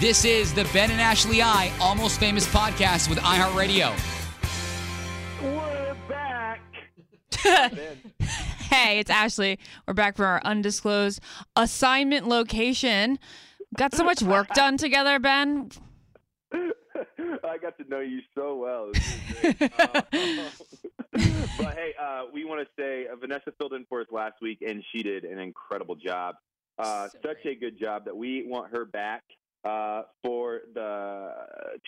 This is the Ben and Ashley I Almost Famous podcast with iHeartRadio. We're back. Hey, it's Ashley. We're back from our undisclosed assignment location. Got so much work done together, Ben. I got to know you so well. This is great. Uh, but hey, uh, we want to say uh, Vanessa filled in for us last week, and she did an incredible job. Uh, So such a good job that we want her back uh, for the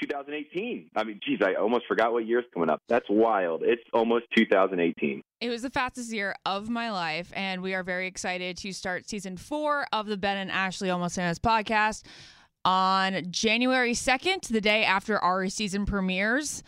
2018. I mean, geez, I almost forgot what year's coming up. That's wild. It's almost 2018. It was the fastest year of my life, and we are very excited to start season four of the Ben and Ashley Almost Famous podcast on January 2nd, the day after our season premieres.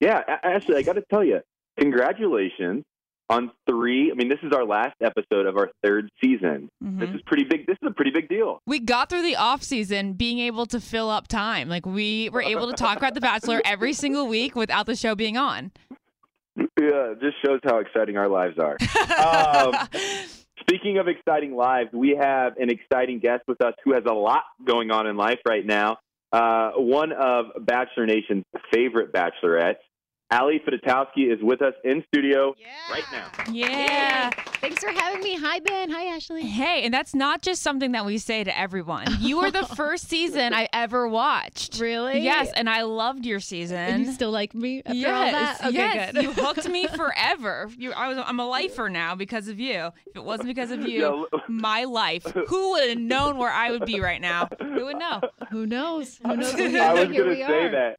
Yeah, Ashley, I got to tell you, congratulations on three. I mean, this is our last episode of our third season. This Mhm. is pretty big. This is a pretty big deal. We got through the off season being able to fill up time. Like we were able to talk about The Bachelor every single week without the show being on. Yeah, it just shows how exciting our lives are. Um, Speaking of exciting lives, we have an exciting guest with us who has a lot going on in life right now. Uh, one of Bachelor Nation's favorite bachelorettes, Ali Fedotowsky, is with us in studio yeah. right now. yeah. Thanks for having me. Hi, Ben. Hi, Ashley. Hey, and that's not just something that we say to everyone. You were the first season I ever watched. Really? Yes, and I loved your season. And you still like me after yes, all that? Okay, yes, good. you hooked me forever. You, I was, I'm a lifer now because of you. If it wasn't because of you, No, my life, who would have known where I would be right now? Who would know? Who knows? Who knows? Here, I was going to say are. that.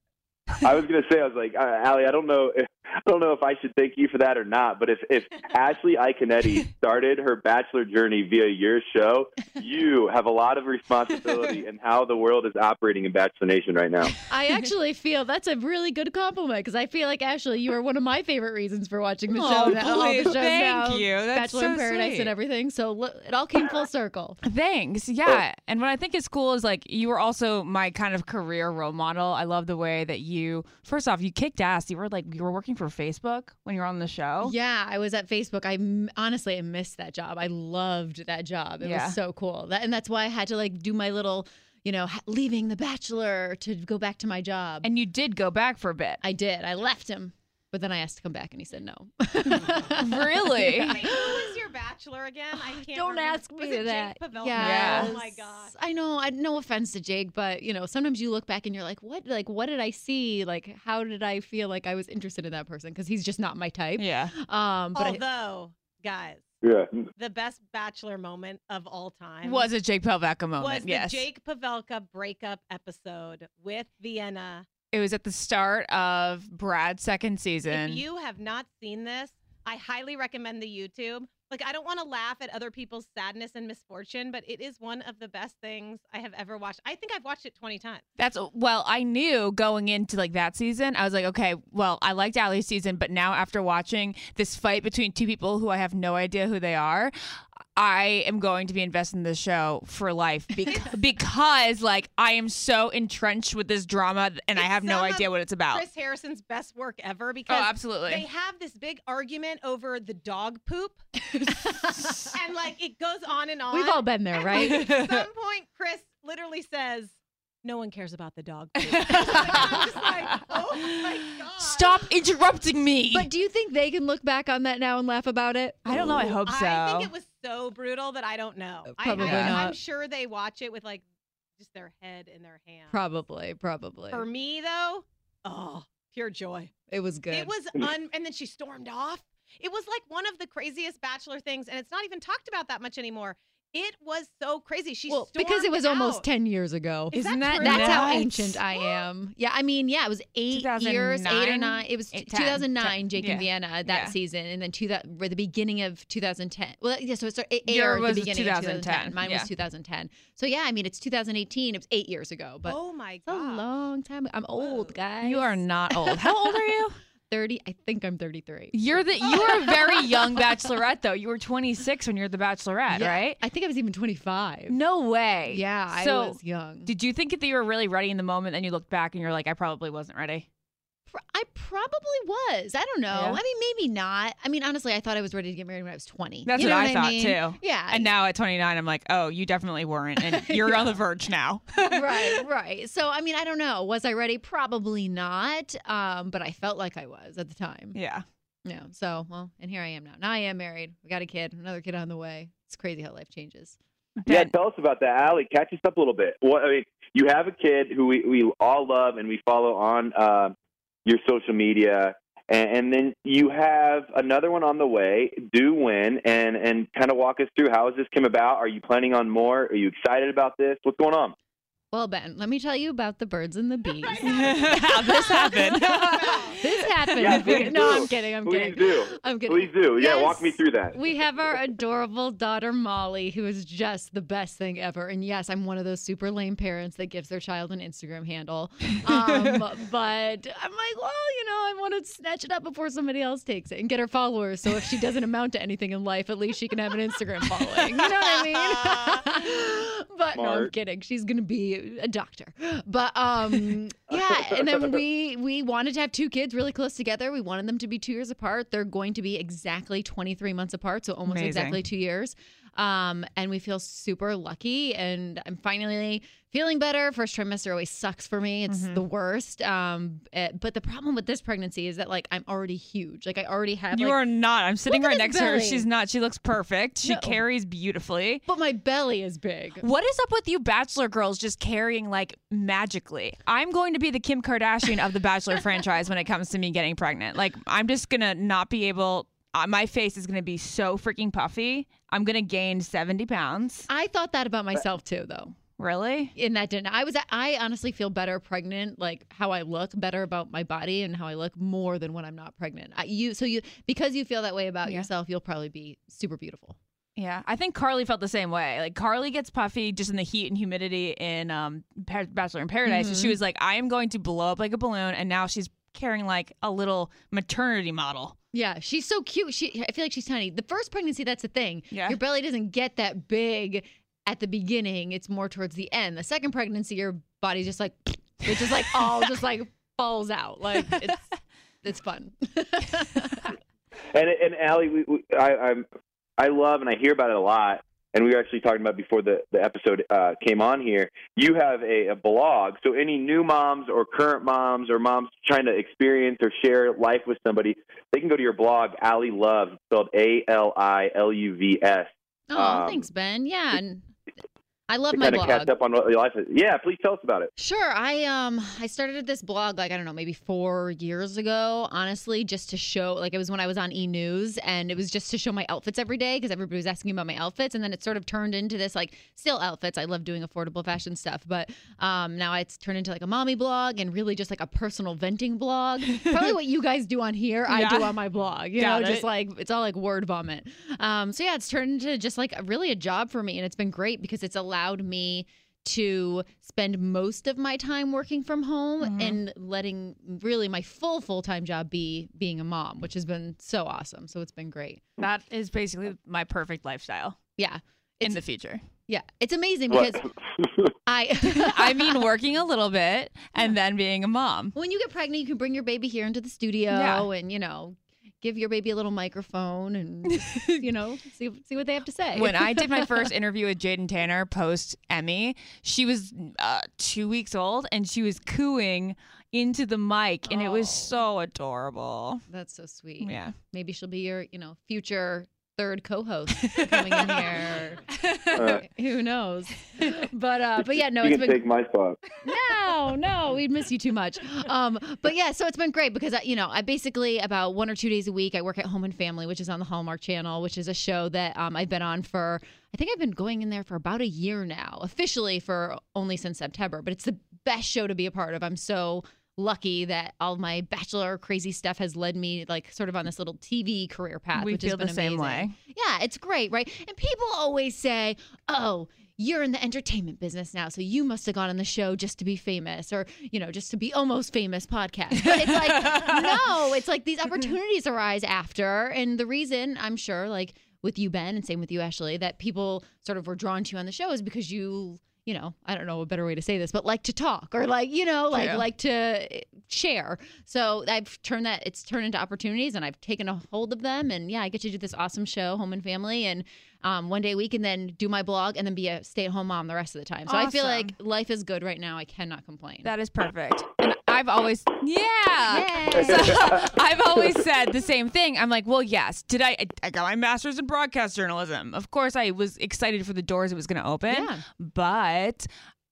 I was to say, I was like, uh, Ali, I don't know, if, I don't know if I should thank you for that or not. But if if Ashley Iaconetti started her bachelor journey via your show, you have a lot of responsibility in how the world is operating in Bachelor Nation right now. I actually feel that's a really good compliment because I feel like Ashley, you are one of my favorite reasons for watching the show. Oh, now, all the please, shows thank now, you. That's Bachelor so in Paradise sweet. and everything. So look, it all came full circle. Thanks. Yeah. Oh. And what I think is cool is like you were also my kind of career role model. I love the way that you first off, you kicked ass. You were like you were working for Facebook when you're on the show. Yeah, I was at Facebook. I m- honestly I missed that job. I loved that job. It Yeah. was so cool. That and that's why I had to like do my little, you know, leaving the Bachelor to go back to my job. And you did go back for a bit. I did. I left him, but then I asked to come back, and he said no. Really? Wait, who bachelor again? I can't. Don't remember. ask was me it that. Jake Pavelka? Yes. Oh my god. I know. I no offense to Jake, but you know, sometimes you look back and you're like, what? Like, what did I see? Like, how did I feel like I was interested in that person? Because he's just not my type. Yeah. Um, but I, Although, guys, Yeah. the best bachelor moment of all time Was a Jake Pavelka moment. was the yes. Jake Pavelka breakup episode with Vienna. It was at the start of Brad's second season. If you have not seen this, I highly recommend the YouTube. Like, I don't want to laugh at other people's sadness and misfortune, but it is one of the best things I have ever watched. I think I've watched it 20 times. That's well, I knew going into like that season, I was like, okay, well, I liked Ali's season, but now after watching this fight between two people who I have no idea who they are, I am going to be invested in this show for life because, because like I am so entrenched with this drama and I have no idea what it's about. Chris Harrison's best work ever because Oh, because absolutely. they have this big argument over the dog poop. and like it goes on and on. we've all been there, right? like, At some point, Chris literally says, No one cares about the dog poop. I'm just like, oh my God. Stop interrupting me. but do you think they can look back on that now and laugh about it? I don't know. I hope so. I think it was so brutal that I don't know. Uh, I- Probably I, not. I'm sure they watch it with like just their head in their hand. Probably, probably. For me, though, oh, pure joy. It was good. It was un and then she stormed off. It was like one of the craziest bachelor things, and it's not even talked about that much anymore. It was so crazy. She well, because it stormed was almost 10 years ago. Is Isn't that that? That's how ancient I am. Yeah, I mean, yeah, it was eight years, eight or nine. It was Eight, 2009, 10, Jake yeah. and Vienna that Yeah. season, and then two that were the beginning of 2010. Well, yeah, so it, started, it Your aired was the beginning of 2010, 2010. Mine yeah. was 2010. So yeah, I mean, it's 2018. It was eight years ago, but oh my it's a long time. I'm old, guys. you are not old. How old are you? 30. I think I'm 33. You're the you were a very young bachelorette though. You were 26 when you're the bachelorette, Yeah, right? I think I was even 25. No way. Yeah, So, I was young. Did you think that you were really ready in the moment and you looked back and you're like I probably wasn't ready? Pr- I probably was. I don't know. Yeah. I mean, maybe not. I mean, honestly, I thought I was ready to get married when I was 20. That's You know what I thought mean? too. Yeah. And now at 29, I'm like, oh, you definitely weren't, and you're on the verge now. right, right. So, I mean, I don't know. Was I ready? Probably not. Um, but I felt like I was at the time. Yeah. Yeah. So, well, and here I am now. Now I am married. We got a kid, another kid on the way. It's crazy how life changes. Yeah, tell us about that, Ali. Catch us up a little bit. What I mean, you have a kid who we, we all love and we follow on uh, your social media, and, then you have another one on the way. Do win and and kind of walk us through how has this come about? Are you planning on more? Are you excited about this? What's going on? Well, Ben, let me tell you about the birds and the bees. How this happened. this happened. Yeah, please no, do. I'm kidding. I'm Please kidding. do. I'm kidding. Please do. Yeah, walk me through that. We have our adorable daughter Molly, who is just the best thing ever. And yes, I'm one of those super lame parents that gives their child an Instagram handle. Um, but I'm like, well, you know, I want to snatch it up before somebody else takes it and get her followers. So if she doesn't amount to anything in life, at least she can have an Instagram following. You know what I mean? But no, I'm kidding. She's gonna be a doctor. But um, yeah. And then we we wanted to have two kids really close together. We wanted them to be two years apart. They're going to be exactly 23 months apart, so almost Amazing. exactly two years. Um, and we feel super lucky. And I'm finally feeling better. First trimester always sucks for me. It's Mhm. the worst. Um, eh, but the problem with this pregnancy is that like I'm already huge. Like I already have. You like, are not. I'm sitting right next to her. She's not. She looks perfect. She No. carries beautifully. but my belly is big. What is up with you Bachelor girls just carrying like magically? I'm going to be the Kim Kardashian of the Bachelor franchise when it comes to me getting pregnant. Like I'm just gonna not be able. My face is gonna be so freaking puffy. I'm gonna gain 70 pounds. I thought that about myself too, though. Really? in that didn't I was I honestly feel better pregnant like how I look better about my body and how I look more than when I'm not pregnant. I, you so you because you feel that way about Yeah. yourself you'll probably be super beautiful. Yeah, I think Carly felt the same way. Like Carly gets puffy just in the heat and humidity in um, Bachelor in Paradise. And she was like, "I am going to blow up like a balloon," and now she's carrying like a little maternity model. Yeah, she's so cute. She I feel like she's tiny. The first pregnancy that's the thing. Yeah. Your belly doesn't get that big at the beginning. It's more towards the end. The second pregnancy your body's just like it just like all just like falls out. Like it's it's fun. And and Ali, we, we, I I'm, I love and I hear about it a lot. And we were actually talking about before the the episode uh, came on here. You have a, a blog, so any new moms or current moms or moms trying to experience or share life with somebody, they can go to your blog, Ali Love, spelled A L I L U V S. Oh, Um, thanks, Ben. Yeah, and I love To my kind of catch up on what your life is. Yeah, please tell us about it. Sure. I um I started this blog like I don't know, maybe 4 years ago, honestly, just to show like it was when I was on E News and it was just to show my outfits every day because everybody was asking about my outfits and then it sort of turned into this like still outfits. I love doing affordable fashion stuff, but um now it's turned into like a mommy blog and really just like a personal venting blog. Probably what you guys do on here, I do on my blog. You Got know, just like it's all like word vomit. Um so yeah, it's turned into just like really a job for me and it's been great because it's allowed me to spend most of my time working from home Mhm. and letting really my full full-time job be being a mom which has been so awesome so it's been great That is basically my perfect lifestyle yeah in the future. yeah it's amazing because i I mean, working a little bit and then being a mom. when you get pregnant you can bring your baby here into the studio Yeah. and you know give your baby a little microphone and you know see see what they have to say When I did my first interview with Jaden Tanner post Emmy, she was uh, two weeks old and she was cooing into the mic, and it was Oh. so adorable. that's so sweet Yeah. maybe she'll be your you know future third co-host coming in here Uh, Who knows? But uh, but yeah, no, you it's can been take my spot. no, no, we'd miss you too much. Um, but yeah, so it's been great because I, you know I basically about one or two days a week I work at Home and Family, which is on the Hallmark Channel, which is a show that um, I've been on for I think I've been going in there for about a year now, officially for only since September. But it's the best show to be a part of. I'm so lucky that all my bachelor crazy stuff has led me like sort of on this little TV career path. we which feel has been the same amazing. way. Yeah, it's great, right? And people always say, "Oh, you're in the entertainment business now, so you must have gone on the show just to be famous, or you know, just to be almost famous." Podcast, but it's like, no, it's like these opportunities arise after, and the reason I'm sure, like with you, Ben, and same with you, Ashley, that people sort of were drawn to you on the show is because you. You know, I don't know a better way to say this, but like to talk or like, you know, like Yeah. like to eh, share. So I've turned that it's turned into opportunities and I've taken a hold of them and yeah, I get to do this awesome show, Home and Family and um, one day a week and then do my blog and then be a stay-at-home mom the rest of the time. So I feel like life is good right now. I cannot complain. That is perfect. And I've always, yeah. So I've always said the same thing. I'm like, well, yes. Did I? I got my master's in broadcast journalism. Of course, I was excited for the doors it was going to open. Yeah. But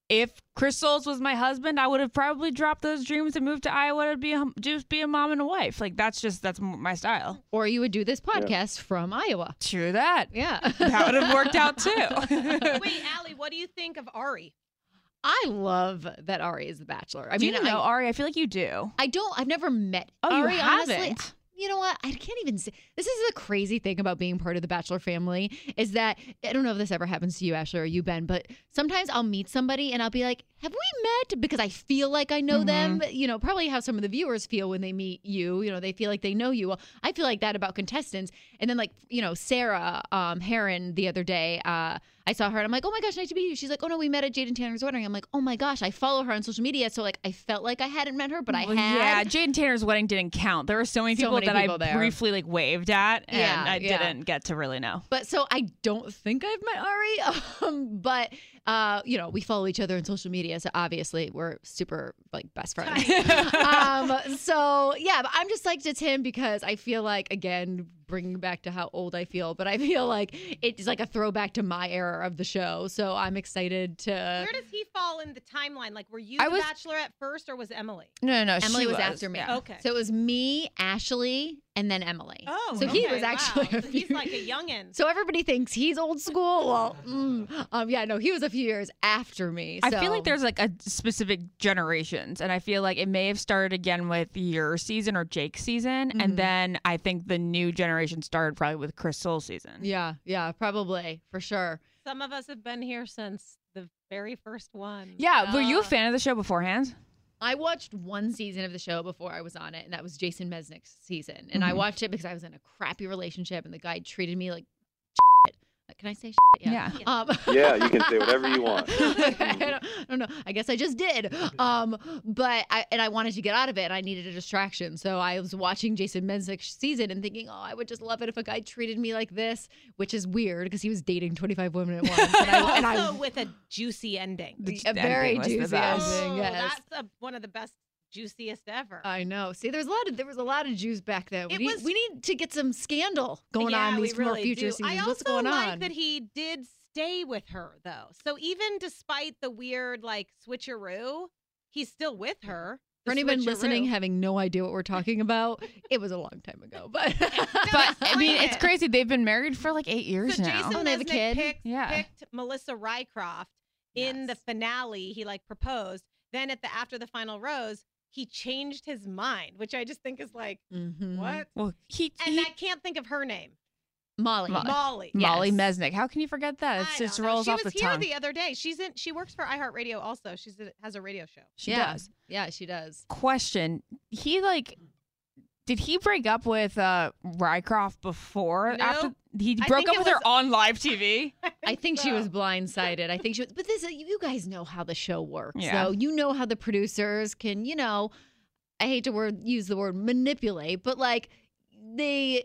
if Chris Soules was my husband, I would have probably dropped those dreams and moved to Iowa to be a, just be a mom and a wife. Like that's just that's my style. or you would do this podcast from Iowa. True that. Yeah. That would have worked out too. Wait, Ali, what do you think of Ari? I love that Ari is the bachelor. I do mean, you know I, Ari? I feel like you do. I don't. I've never met Oh, Ari. honestly. haven't? You know what? I can't even say. This is the crazy thing about being part of the Bachelor family is that I don't know if this ever happens to you, Ashley, or you, Ben, but sometimes I'll meet somebody and I'll be like, "Have we met?" Because I feel like I know them. You know, probably how some of the viewers feel when they meet you. You know, they feel like they know you. Well, I feel like that about contestants. And then, like, you know, Sarah um, Herron the other day. Uh, I saw her and I'm like, oh my gosh, nice to meet you. She's like, oh no, we met at Jaden Tanner's wedding. I'm like, oh my gosh, I follow her on social media. So like, I felt like I hadn't met her, but I Well, had. Yeah, Jade Tanner's wedding didn't count. There were so many So people many that people I there. briefly like waved at, and Yeah, I yeah. didn't get to really know. But so I don't think I've met Ari. Um, but uh, you know, we follow each other on social media, so obviously we're super like best friends. um, so yeah, but I'm just psyched it's him because I feel like again, bringing back to how old I feel, but I feel like it's like a throwback to my era of the show. So I'm excited to. Where does he fall in the timeline? Like, were you I the was- bachelor at first, or was Emily? No, no, no. Emily she was, after me. yeah. Okay. So it was me, Ashley, and then Emily. Oh, so he was actually. wow. a So he's like a youngin. So everybody thinks he's old school. Well, mm, um, yeah, no, he was a few years after me. I feel like there's like a specific generations, and I feel like it may have started again with your season or Jake's season, Mhm. and then I think the new generation started probably with Chris Soule's season. Yeah, yeah, probably for sure. Some of us have been here since the very first one. Yeah, were you a Uh, fan of the show beforehand? I watched one season of the show before I was on it, and that was Jason Mesnick's season. And I Mhm. watched it because I was in a crappy relationship, and the guy treated me like. Can I say shit? Yeah. Um, Yeah, you can say whatever you want. I, don't, I don't know. I guess I just did. Um, but I and I wanted to get out of it. and I needed a distraction, so I was watching Jason Mesnick's season and thinking, oh, I would just love it if a guy treated me like this, which is weird because he was dating 25 women at once. And I, and I also with a juicy ending. The a very ending was the juicy best. ending. Oh, that's a, one of the best, juiciest ever. I know. See, there's a lot of there was a lot of Jews back then. We It need was- we need to get some scandal going yeah, on we these more really future do. seasons. I also What's going like on? that he did stay with her though. So even despite the weird like switcheroo, he's still with her. For The anyone listening, having no idea what we're talking about, it was a long time ago. But But I mean, explain it's crazy. They've been married for like eight years so now. Jason Oh, they have a kid? Picked, Yeah. picked Melissa Rycroft in the finale. He like proposed. Then at the after the final rose, he changed his mind, which I just think is like Mhm. what? well, he, And he I can't think of her name. Molly. Molly. Molly Yes. Mesnick. How can you forget that? It I just don't know. rolls she was here tongue. the other day. She's in. She works for iHeartRadio. Also, she's a, has a radio show. she yeah. does. Yeah, she does. Question: He like. Did he break up with uh Rycroft before? No. After he broke up it with her on live TV. I think she was blindsided. I think she was, but this, you guys know how the show works. Yeah. So you know how the producers can, you know, I hate to word use the word manipulate, but like they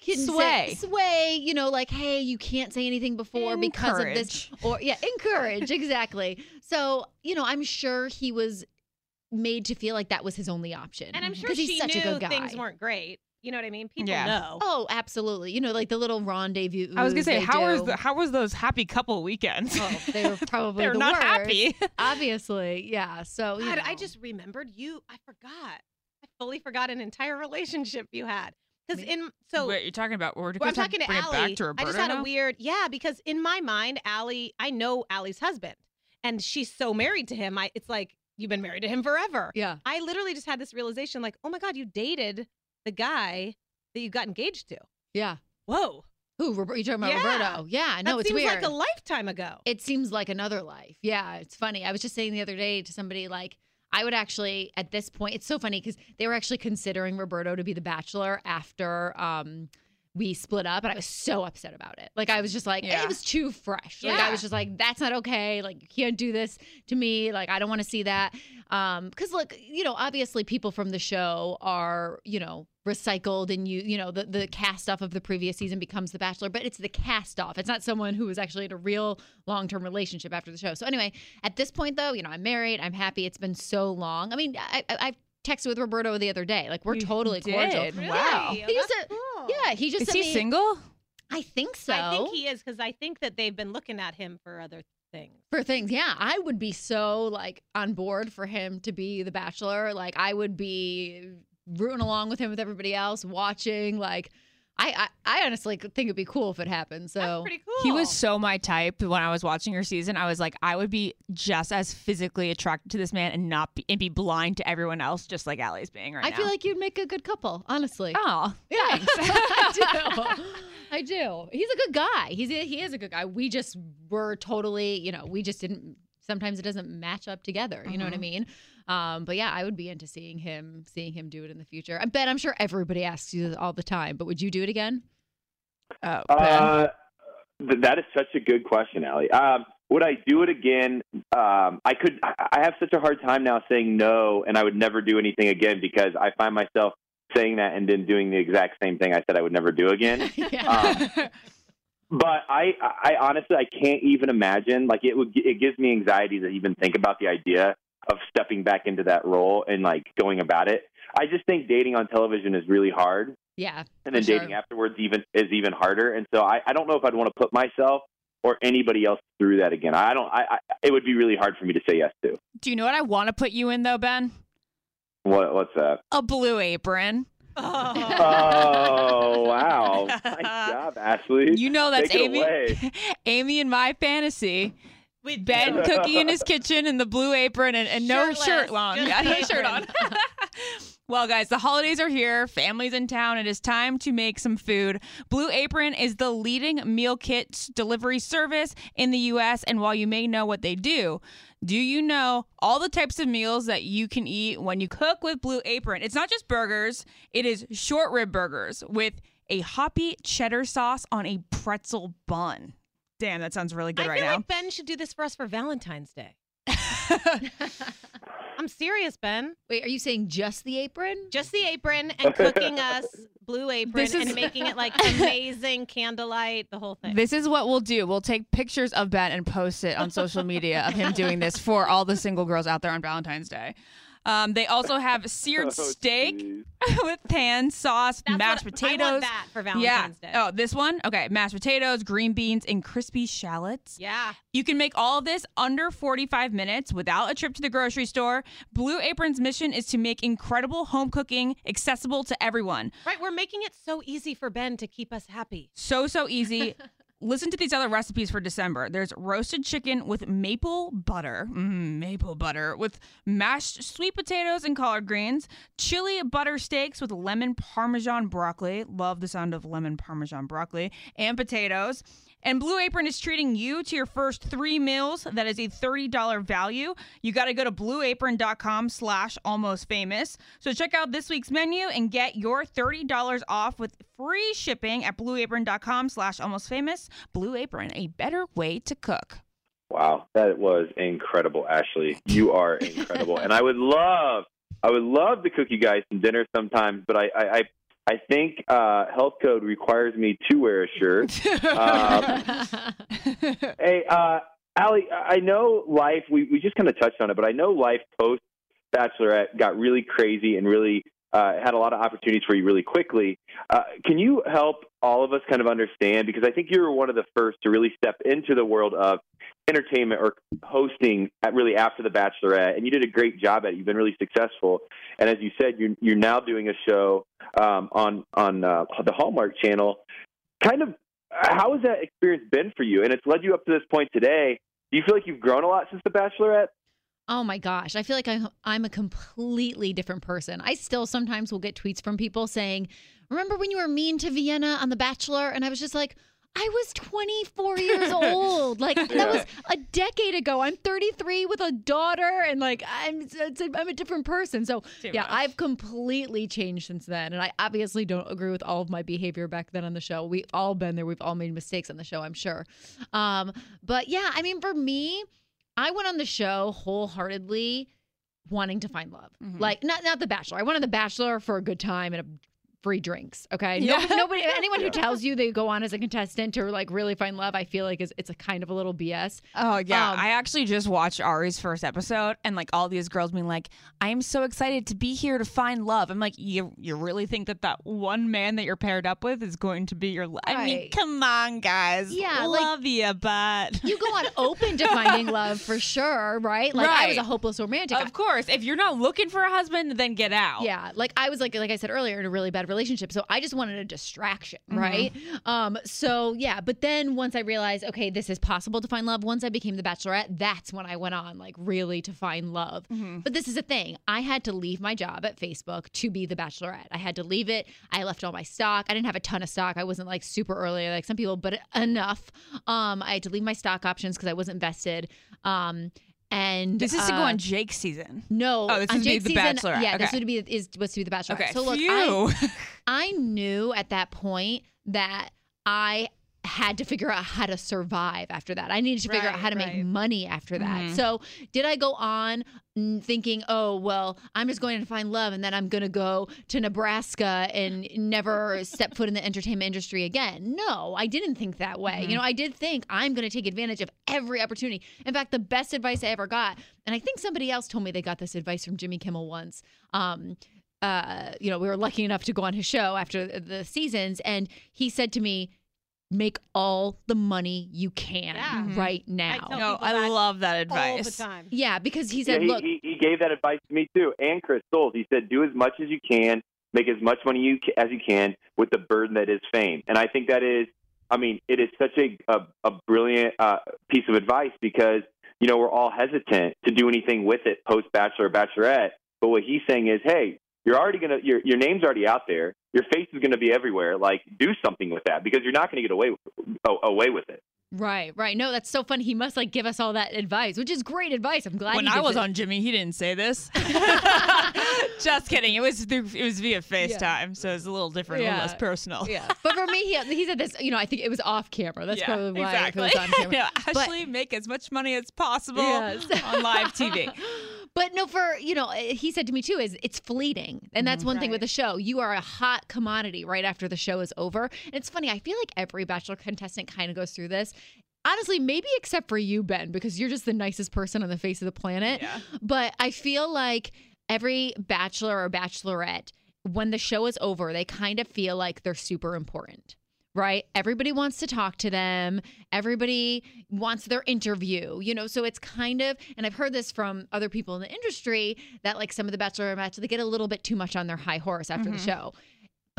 can say- Sway. sway, you know, like, hey, you can't say anything before because of this, or yeah, encourage exactly. So you know, I'm sure he was made to feel like that was his only option, And I'm sure because he's she such knew a good guy. things weren't great. You know what I mean? People Yeah. know. Oh, absolutely. You know, like the little rendezvous. I was gonna say, they how was the, how was those happy couple weekends? Oh, they were probably They're the not worst. happy. Obviously, yeah. So you God, I just remembered you. I forgot. I fully forgot an entire relationship you had. Because in so Wait, you're talking about? We're well, I'm talking to bring it Ali. back to I just had now? a weird yeah. Because in my mind, Ali, I know Ali's husband, and she's so married to him. I it's like you've been married to him forever. yeah. I literally just had this realization, like, oh my God, you dated the guy that you got engaged to. Yeah. Whoa, Who? Robert, you talking about Yeah. Roberto? Yeah. No, that it's seems weird. like a lifetime ago. it seems like another life. Yeah, it's funny. I was just saying the other day to somebody like I would actually at this point. It's so funny because they were actually considering Roberto to be the Bachelor after um, we split up and I was so upset about it. Like I was just like Yeah. it was too fresh. Like I was just like that's not okay. Like you can't do this to me. Like I don't want to see that. Um cuz look, you know, obviously people from the show are, you know, recycled and you you know the the cast off of the previous season becomes the bachelor, but it's the cast off. It's not someone who was actually in a real long-term relationship after the show. So anyway, at this point though, you know, I'm married, I'm happy. It's been so long. I mean, I I I've texted with Roberto the other day. Like we're You totally did? cordial. Really? Wow. Oh, He just said- cool. Yeah, he just Is he me- single? I think so. I think he is because I think that they've been looking at him for other things. for things. Yeah, I would be so like on board for him to be the bachelor. Like I would be rooting along with him with everybody else, watching. Like I I, I honestly think it'd be cool if it happened. So That's pretty cool. He was so my type when I was watching your season. I was like, I would be just as physically attracted to this man and not be, and be blind to everyone else, just like Ali's being right I now. feel like you'd make a good couple, honestly. oh, Yeah, I do. I do. He's a good guy. He's a, he is a good guy. We just were totally, you know, we just didn't. Sometimes it doesn't match up together. You know what I Mhm. mean? Um, but yeah, I would be into seeing him, seeing him do it in the future. I bet I'm sure everybody asks you this all the time. But would you do it again? oh, Ben. Uh, th- that is such a good question, Ali. Um, would I do it again? Um, I could. I I have such a hard time now saying no, and I would never do anything again because I find myself saying that and then doing the exact same thing I said I would never do again. yeah. Um, but I, I honestly, I can't even imagine. Like it would, it gives me anxiety to even think about the idea of stepping back into that role and like going about it. I just think dating on television is really hard, yeah. and then sure. dating afterwards even is even harder. And so I, I don't know if I'd want to put myself or anybody else through that again. I don't. I, I it would be really hard for me to say yes to. Do you know what I want to put you in though, Ben? What, what's that? A blue apron. Oh. Oh wow! Nice job, Ashley. You know that's Take Amy. away. Amy in my fantasy. We Ben cooking in his kitchen in the blue apron and, and no shirt long. Yeah, no shirt on. well, guys, the holidays are here. Families in town. It is time to make some food. Blue Apron is the leading meal kit delivery service in the U.S. And while you may know what they do, do you know all the types of meals that you can eat when you cook with Blue Apron? It's not just burgers, it is short rib burgers with a hoppy cheddar sauce on a pretzel bun. Damn, that sounds really good I right feel now. like Ben should do this for us for Valentine's Day. I'm serious, Ben. Wait, are you saying just the apron? Just the apron and cooking us blue apron This is- and making it like amazing candlelight, the whole thing. This is what we'll do. We'll take pictures of Ben and post it on social media of him doing this for all the single girls out there on Valentine's Day. Um, they also have seared Oh, steak with pan sauce, That's mashed what, potatoes. I want that for Valentine's yeah. Day. Oh, this one? Okay. Mashed potatoes, green beans, and crispy shallots. Yeah. You can make all of this under 45 minutes without a trip to the grocery store. Blue Apron's mission is to make incredible home cooking accessible to everyone. Right. We're making it so easy for Ben to keep us happy. So, so easy. Listen to these other recipes for December. There's roasted chicken with maple butter, mm, maple butter, with mashed sweet potatoes and collard greens, chili butter steaks with lemon parmesan broccoli. Love the sound of lemon parmesan broccoli, and potatoes. And Blue Apron is treating you to your first three meals. That is a $30 value. You got to go to blueapron.com slash almost famous. So check out this week's menu and get your $30 off with free shipping at blueapron.com slash almost famous. Blue Apron, a better way to cook. Wow, that was incredible, Ashley. You are incredible, and I would love, I would love to cook you guys some dinner sometimes. But I, I, I, I think uh, health code requires me to wear a shirt. Um, hey, uh, Ali, I know life. We we just kind of touched on it, but I know life post Bachelorette got really crazy and really uh, had a lot of opportunities for you really quickly. Uh, can you help all of us kind of understand? Because I think you were one of the first to really step into the world of entertainment or hosting at really after the Bachelorette, and you did a great job at it. You've been really successful, and as you said, you're you're now doing a show um, on on uh, the Hallmark Channel. Kind of, how has that experience been for you? And it's led you up to this point today. Do you feel like you've grown a lot since the Bachelorette? Oh my gosh, I feel like I'm I'm a completely different person. I still sometimes will get tweets from people saying, "Remember when you were mean to Vienna on The Bachelor?" And I was just like, I was 24 years old. Like that was a decade ago. I'm 33 with a daughter, and like I'm, it's a, I'm a different person. So Too yeah, much. I've completely changed since then, and I obviously don't agree with all of my behavior back then on the show. We've all been there. We've all made mistakes on the show, I'm sure. Um, but yeah, I mean, for me, I went on the show wholeheartedly wanting to find love. Mhm. Like not not the Bachelor. I went on the Bachelor for a good time and a free drinks. Okay. Yeah. Nobody, nobody anyone Yeah. who tells you they go on as a contestant to like really find love, I feel like is it's a kind of a little BS. Oh yeah, Um, I actually just watched Ari's first episode, and like all these girls being like, "I am so excited to be here to find love." I'm like, "You you really think that that one man that you're paired up with is going to be your? Li- I mean, come on, guys. Yeah, like- love you, but You go on open to finding love for sure, right? Like I was a hopeless romantic. of course, if you're not looking for a husband, then get out. Yeah, like I was like like I said earlier in a really bad relationship, so I just wanted a distraction, Mhm. right? Um, so yeah, but then once I realized, okay, this is possible to find love. Once I became the Bachelorette, that's when I went on like really to find love. Mhm. But this is the thing: I had to leave my job at Facebook to be the Bachelorette. I had to leave it. I left all my stock. I didn't have a ton of stock. I wasn't like super early like some people, but enough. Um, I had to leave my stock options because I wasn't vested. Um, and This is to go uh, on Jake's season. no, Oh, this is Jake's the season, Bachelorette. Yeah, this would be is was to be the Bachelorette. Okay, So look, I. I knew at that point that I had to figure out how to survive after that. I needed to figure out how to make money after that. Mhm. So did I go on mm, thinking, oh well, I'm just going to find love, and then I'm going to go to Nebraska and never step foot in the entertainment industry again? No, I didn't think that way. Mhm. You know, I did think I'm going to take advantage of every opportunity. In fact, the best advice I ever got, and I think somebody else told me they got this advice from Jimmy Kimmel once. Um, uh, you know, we were lucky enough to go on his show after the seasons, and he said to me, "Make all the money you can Yeah. Mhm. right now." tell no, I love that all the advice. time. Yeah, because he Yeah, said, he, "Look, he, he gave that advice to me too, and Chris Soules. He said, "Do as much as you can, make as much money you ca- as you can with the burden that is fame." And I think that is, I mean, it is such a a, a brilliant uh, piece of advice because you know we're all hesitant to do anything with it post Bachelor or Bachelorette. But what he's saying is, hey, you're already gonna your your name's already out there. Your face is gonna be everywhere. Like, do something with that because you're not gonna get away oh, away with it. Right, right." No, that's so funny. He must like give us all that advice, which is great advice. I'm glad. When he I was it. on Jimmy, he didn't say this. Just kidding. It was through, it was via FaceTime, so it's a little different, a little less personal. yeah, but for me, he, he said this. You know, I think it was off camera. That's Yeah, probably why exactly. it was on camera. no, But- make as much money as possible Yes. on live TV. But no, for you know, eh, he said to me too, is it's fleeting, and that's mm-hmm. one thing with Right. the show. You are a hot commodity right after the show is over. And it's funny. I feel like every Bachelor contestant kind of goes through this. Honestly, maybe except for you, Ben, because you're just the nicest person on the face of the planet. Yeah. But I feel like every Bachelor or Bachelorette, when the show is over, they kind of feel like they're super important. Right? Everybody wants to talk to them. Everybody wants their interview, you know? So it's kind of, and I've heard this from other people in the industry that like some of the Bachelor or Bachelor, they get a little bit too much on their high horse after Mhm. the show.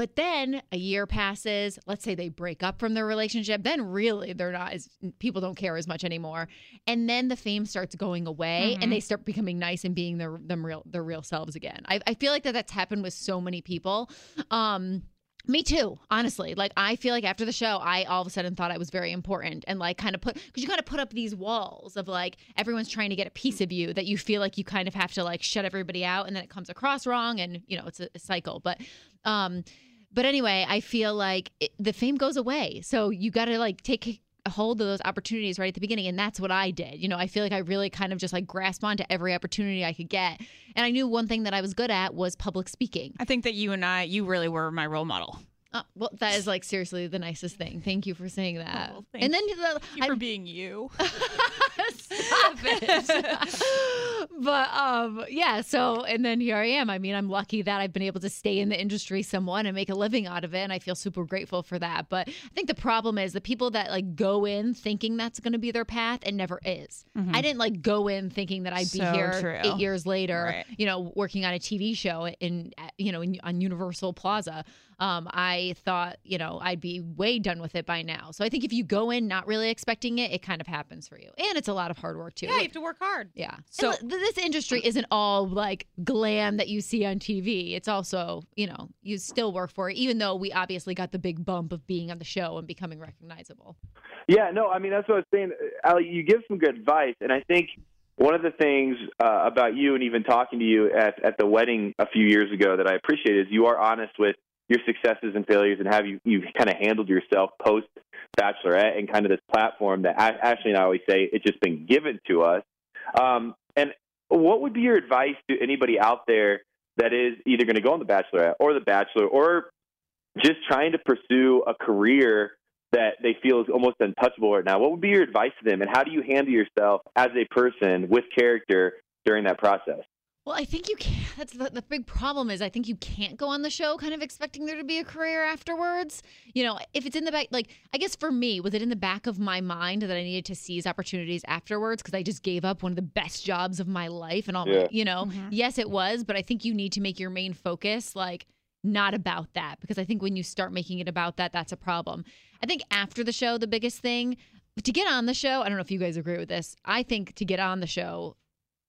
But then a year passes, let's say they break up from their relationship, then really they're not as people don't care as much anymore. And then the fame starts going away Mhm. and they start becoming nice and being their them real their real selves again. I, I feel like that that's happened with so many people. Um me too, honestly. Like I feel like after the show, I all of a sudden thought I was very important and like kind of put because you kind of put up these walls of like everyone's trying to get a piece of you that you feel like you kind of have to like shut everybody out and then it comes across wrong and you know it's a, a cycle. But um but anyway, I feel like it, the fame goes away. So you got to like take a hold of those opportunities right at the beginning. And that's what I did. You know, I feel like I really kind of just like grasped onto every opportunity I could get. And I knew one thing that I was good at was public speaking. I think that you and I, you really were my role model. Uh, well, that is like seriously the nicest thing. Thank you for saying that. Oh, and then the, for being you. Stop it. but um yeah, so and then here I am. I mean, I'm lucky that I've been able to stay in the industry somewhat and make a living out of it and I feel super grateful for that. But I think the problem is the people that like go in thinking that's going to be their path and never is. Mhm. I didn't like go in thinking that I'd be So here true. 8 years later, Right. you know, working on a TV show in you know, in, on Universal Plaza. Um, I thought, you know, I'd be way done with it by now. So I think if you go in not really expecting it, it kind of happens for you. And it's a lot of hard work too. Yeah, you have to work hard. Yeah. So- So th- this industry isn't all like glam that you see on TV. It's also, you know, you still work for it, even though we obviously got the big bump of being on the show and becoming recognizable. Yeah, no, I mean that's what I was saying. Ali, you give some good advice, and I think one of the things uh, about you, and even talking to you at at the wedding a few years ago, that I appreciate is you are honest with your successes and failures, and have you you've kind of handled yourself post Bachelorette and kind of this platform that Ashley and I always say it's just been given to us. Um, and what would be your advice to anybody out there that is either going to go on the Bachelorette or the Bachelor, or just trying to pursue a career that they feel is almost untouchable right now. What would be your advice to them, and how do you handle yourself as a person with character during that process? Well, I think you can. That's the, the big problem is I think you can't go on the show kind of expecting there to be a career afterwards. You know, if it's in the back, like I guess for me, was it in the back of my mind that I needed to seize opportunities afterwards because I just gave up one of the best jobs of my life and all. my- you know, mm-hmm. yes, it was, but I think you need to make your main focus like not about that because I think when you start making it about that, that's a problem. I think after the show, the biggest thing to get on the show, I don't know if you guys agree with this. I think to get on the show,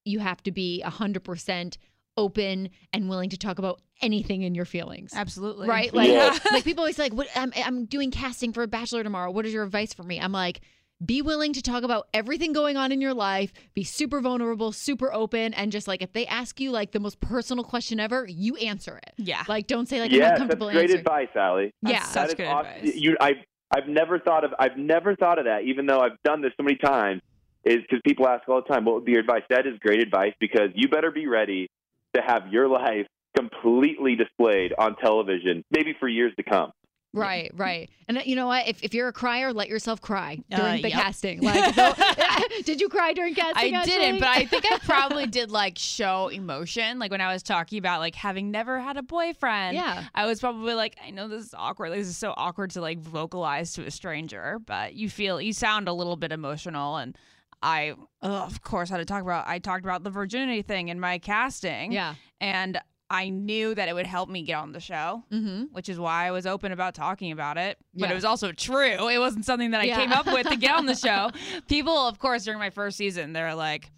you have to be 100% open and willing to talk about anything in your feelings. Absolutely. Right? Like, Yeah. like people always say, like, what, I'm, I'm doing casting for a bachelor tomorrow. What is your advice for me? I'm like, be willing to talk about everything going on in your life, be super vulnerable, super open, and just like if they ask you like the most personal question ever, you answer it. Yeah. Like, don't say like I'm yes, that's uncomfortable great answering. advice, Ali. That's Yeah. such That is good awesome. advice. You, I, I've never thought of, I've never thought of that, even though I've done this so many times. Is because people ask all the time, "What would be your advice?" That is great advice because you better be ready to have your life completely displayed on television, maybe for years to come. Right, right. And uh, you know what? If, if you're a crier, let yourself cry during Uh, the yep. casting. Like, so- did you cry during casting? I didn't, but I think I probably did like show emotion. Like when I was talking about like having never had a boyfriend. Yeah. I was probably like, I know this is awkward. Like, this is so awkward to like vocalize to a stranger, but you feel you sound a little bit emotional and I ugh, of course had to talk about I talked about the virginity thing in my casting. Yeah. And I knew that it would help me get on the show. Mm-hmm. Which is why I was open about talking about it. But Yeah. it was also true. It wasn't something that I Yeah. came up with to get on the show. People, of course, during my first season, they're like,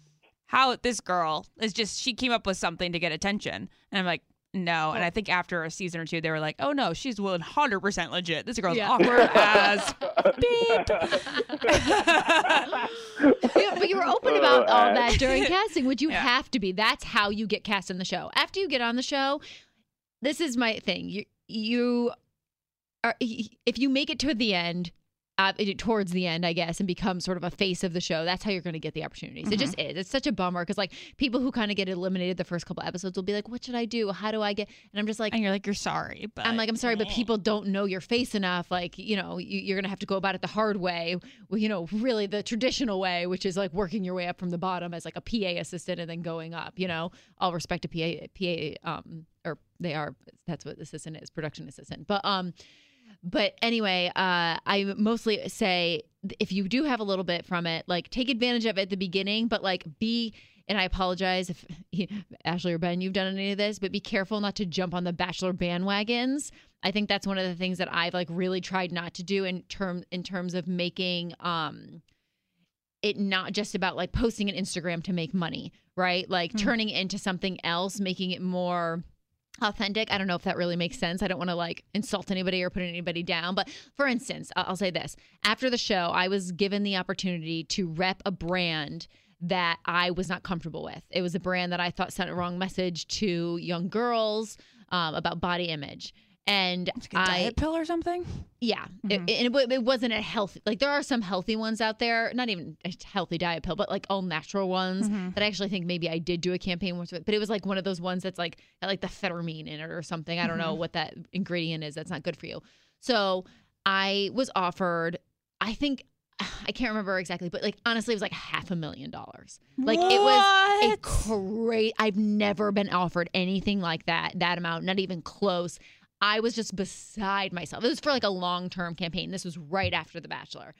how this girl is just, she came up with something to get attention. And I'm like, no. And I think after a season or two, they were like, oh no, she's 100% legit. This girl's Yeah. awkward as beep. Yeah, but you were open about oh, all that during casting, which you Yeah. have to be. That's how you get cast in the show. After you get on the show, this is my thing. You you are if you make it to the end, uh, towards the end, I guess, and become sort of a face of the show. That's how you're going to get the opportunities. It just is. It's such a bummer because like people who kind of get eliminated the first couple episodes will be like, "What should I do? How do I get?" And I'm just like, and you're like, you're sorry. But I'm like, I'm sorry, but people don't know your face enough. Like, you know, you, you're gonna have to go about it the hard way. Well, you know, really the traditional way, which is like working your way up from the bottom as like a PA assistant and then going up. You know, all respect to PA, PA, um, or they are. That's what assistant is, production assistant. But um, but anyway, uh, I mostly say if you do have a little bit from it, like take advantage of it at the beginning, but like be. And I apologize if Ashley or Ben, you've done any of this, but be careful not to jump on the Bachelor bandwagons. I think that's one of the things that I've like really tried not to do in term in terms of making um it not just about like posting an Instagram to make money, right? Like Hmm. turning it into something else, making it more authentic. I don't know if that really makes sense. I don't want to like insult anybody or put anybody down. But for instance, I'll say this after the show, I was given the opportunity to rep a brand that I was not comfortable with. It was a brand that I thought sent a wrong message to young girls um, about body image. And like a I, diet pill or something. yeah, it, Mhm. and it, it wasn't a healthy. Like there are some healthy ones out there, not even a healthy diet pill, but like all natural ones Mhm. that I actually think maybe I did do a campaign with. But it was like one of those ones that's like like the phetamine in it or something. I don't know what that ingredient is. That's not good for you. So I was offered. I think I can't remember exactly, but like honestly, it was like half a million dollars. Like it was a What? great. I've never been offered anything like that. That amount, not even close. I was just beside myself. It was for like a long term campaign. This was right after The Bachelor.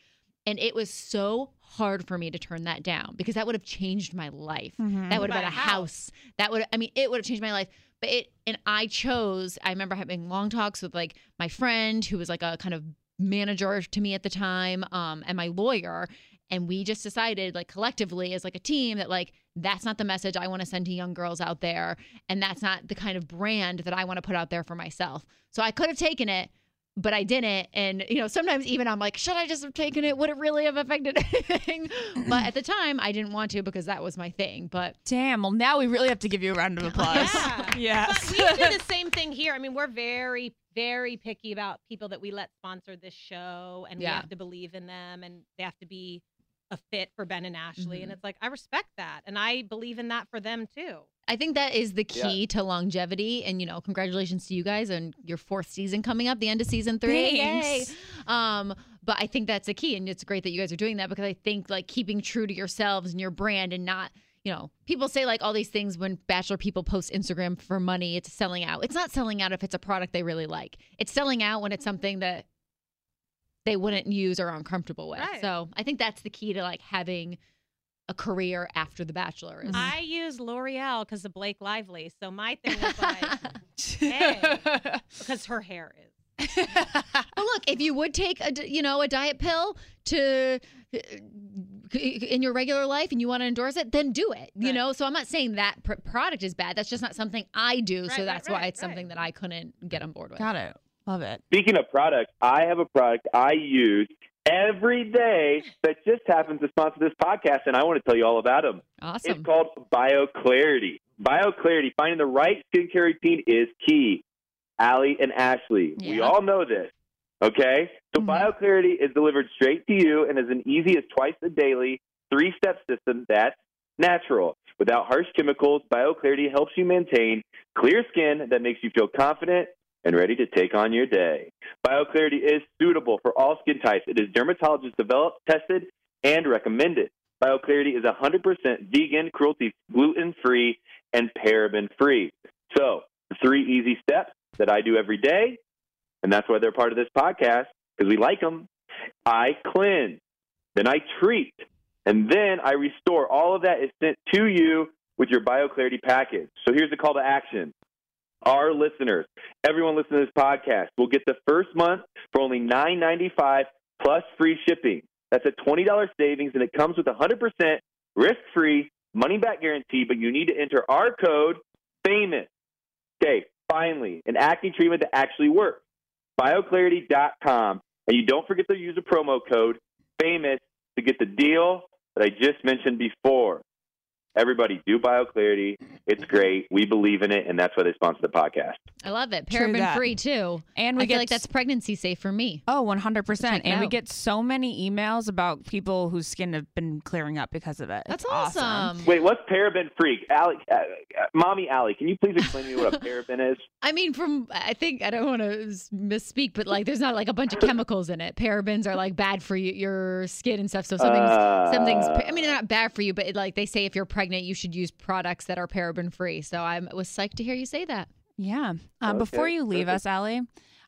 And it was so hard for me to turn that down because that would have changed my life. Mhm. That would have been a a house. That would I mean it would have changed my life. But it and I chose I remember having long talks with like my friend who was like a kind of manager to me at the time um and my lawyer and we just decided like collectively as like a team that like that's not the message I want to send to young girls out there and that's not the kind of brand that I want to put out there for myself. So I could have taken it but I didn't. And, you know, sometimes even I'm like, should I just have taken it? Would it really have affected anything? but at the time, I didn't want to because that was my thing. But Damn. Well, now we really have to give you a round of applause. Yeah. yes. But we do the same thing here. I mean, we're very, very picky about people that we let sponsor this show, and we have to believe in them, and they have to be a fit for Ben and Ashley. Mhm. And it's like I respect that, and I believe in that for them too. I think that is the key to longevity. And, you know, congratulations to you guys on your fourth season coming up, the end of season three. Yay. Thanks. Um, but I think that's the key. And it's great that you guys are doing that because I think like keeping true to yourselves and your brand and not, you know, people say like all these things when bachelor people post Instagram for money, it's selling out. It's not selling out if it's a product they really like. It's selling out when it's something that they wouldn't use or are uncomfortable with. Right. So I think that's the key to like having a career after the bachelor is I use L'Oreal because of Blake Lively, so my thing is like Hey. because her hair is. Well, look, if you would take a you know a diet pill to uh, in your regular life and you want to endorse it, then do it. You Right. know, so I'm not saying that pr- product is bad. That's just not something I do. Right, so right, that's why right, it's something that I couldn't get on board with. Got it. Love it. Speaking of products, I have a product I use every day that just happens to sponsor this podcast, and I want to tell you all about them. Awesome. It's called BioClarity. BioClarity, finding the right skincare routine is key. Ali and Ashley, we all know this. Okay? So Mhm. BioClarity is delivered straight to you and is an easy as twice a daily, three step system that's natural. Without harsh chemicals, BioClarity helps you maintain clear skin that makes you feel confident and ready to take on your day. BioClarity is suitable for all skin types. It is dermatologist developed, tested, and recommended. BioClarity is 100% vegan, cruelty gluten free, and paraben free. So, three easy steps that I do every day, and that's why they're part of this podcast because we like them. I cleanse, then I treat, and then I restore. All of that is sent to you with your BioClarity package. So here's the call to action. Our listeners, everyone listening to this podcast, will get the first month for only $9.95 plus free shipping. That's a $20 savings, and it comes with a 100% risk-free money-back guarantee, but you need to enter our code, FAMOUS. Okay, finally, an acne treatment that actually works. BioClarity.com. And you don't forget to use the promo code FAMOUS to get the deal that I just mentioned before. Everybody, do BioClarity. It's great. We believe in it, and that's why they sponsor the podcast. I love it. Paraben free too. And we I get feel like that's pregnancy safe for me. Oh, 100%. Check it And we get so many emails about people whose skin have been clearing up because of it. That's It's awesome. Wait, what's paraben free? Ali, uh, uh, Mommy Ali, can you please explain to me what a paraben is? I mean, from I think I don't want to misspeak, but like, there's not like a bunch of chemicals in it. Parabens are like bad for you, your skin and stuff. So something's Uh, something's. I mean, they're not bad for you, but it, like they say, if you're pregnant, you should use products that are paraben free. So I was psyched to hear you say that. Yeah. Um, Before you leave perfect. us, Ali,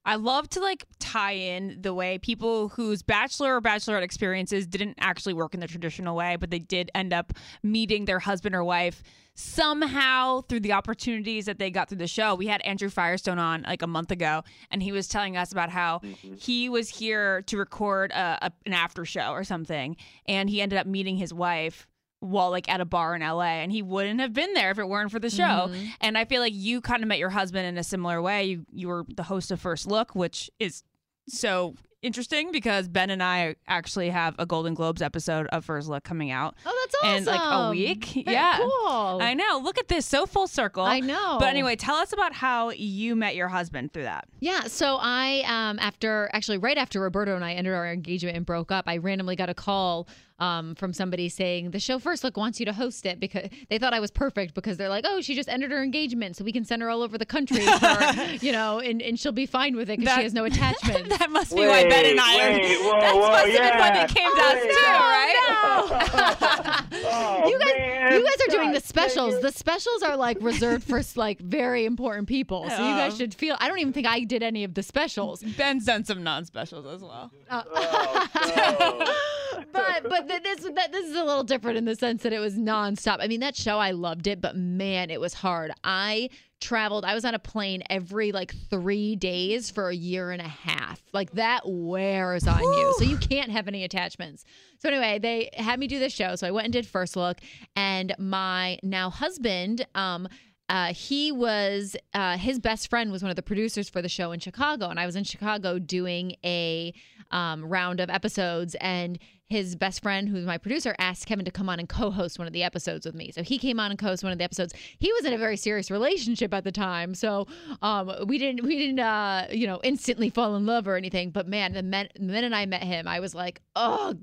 I love to like tie in the way people whose bachelor or bachelorette experiences didn't actually work in the traditional way, but they did end up meeting their husband or wife somehow through the opportunities that they got through the show. We had Andrew Firestone on like a month ago, and he was telling us about how he was here to record a, a, an after show or something, and he ended up meeting his wife while like at a bar in LA and he wouldn't have been there if it weren't for the show. Mhm. And I feel like you kind of met your husband in a similar way. You you were the host of First Look, which is so interesting because Ben and I actually have a Golden Globes episode of First Look coming out. Oh, that's awesome. In, like, a week? Very Yeah. cool. I know. Look at this, so full circle. I know. But anyway, tell us about how you met your husband through that. Yeah, so I um after actually right after Roberto and I ended our engagement and broke up, I randomly got a call um from somebody saying the show First Look wants you to host it because they thought I was perfect because they're like, "Oh, she just ended her engagement, so we can send her all over the country for, you know, and, and she'll be fine with it because she has no attachment." that must be why Ben and I Wait, are. wait, whoa, that whoa, must have been yeah. they it came to us Wait. too, right? Oh, you guys, man. you guys are doing the specials. The specials are like reserved for like very important people. So you guys Oh. should feel. I don't even think I did any of the specials. Ben's done some non-specials as well. Uh, Oh, no. but but th- this this is a little different in the sense that it was nonstop. I mean, that show I loved it, but man, it was hard. I traveled. I was on a plane every like three days for a year and a half. Like that wears on you, so you can't have any attachments. So anyway, they had me do this show. So I went and did first look, and my now husband, um, uh, he was uh, his best friend was one of the producers for the show in Chicago, and I was in Chicago doing a um, round of episodes, and his best friend, who's my producer, asked Kevin to come on and co-host one of the episodes with me. So he came on and co-host one of the episodes. He was in a very serious relationship at the time, so um, we didn't we didn't uh, you know instantly fall in love or anything. But man, the, men- the minute I met him, I was like, oh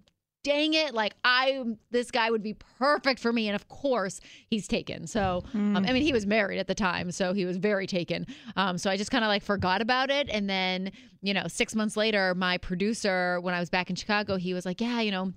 dang it like i this guy would be perfect for me and of course he's taken so um, i mean he was married at the time so he was very taken um, so i just kind of like forgot about it and then you know six months later my producer when i was back in chicago he was like yeah you know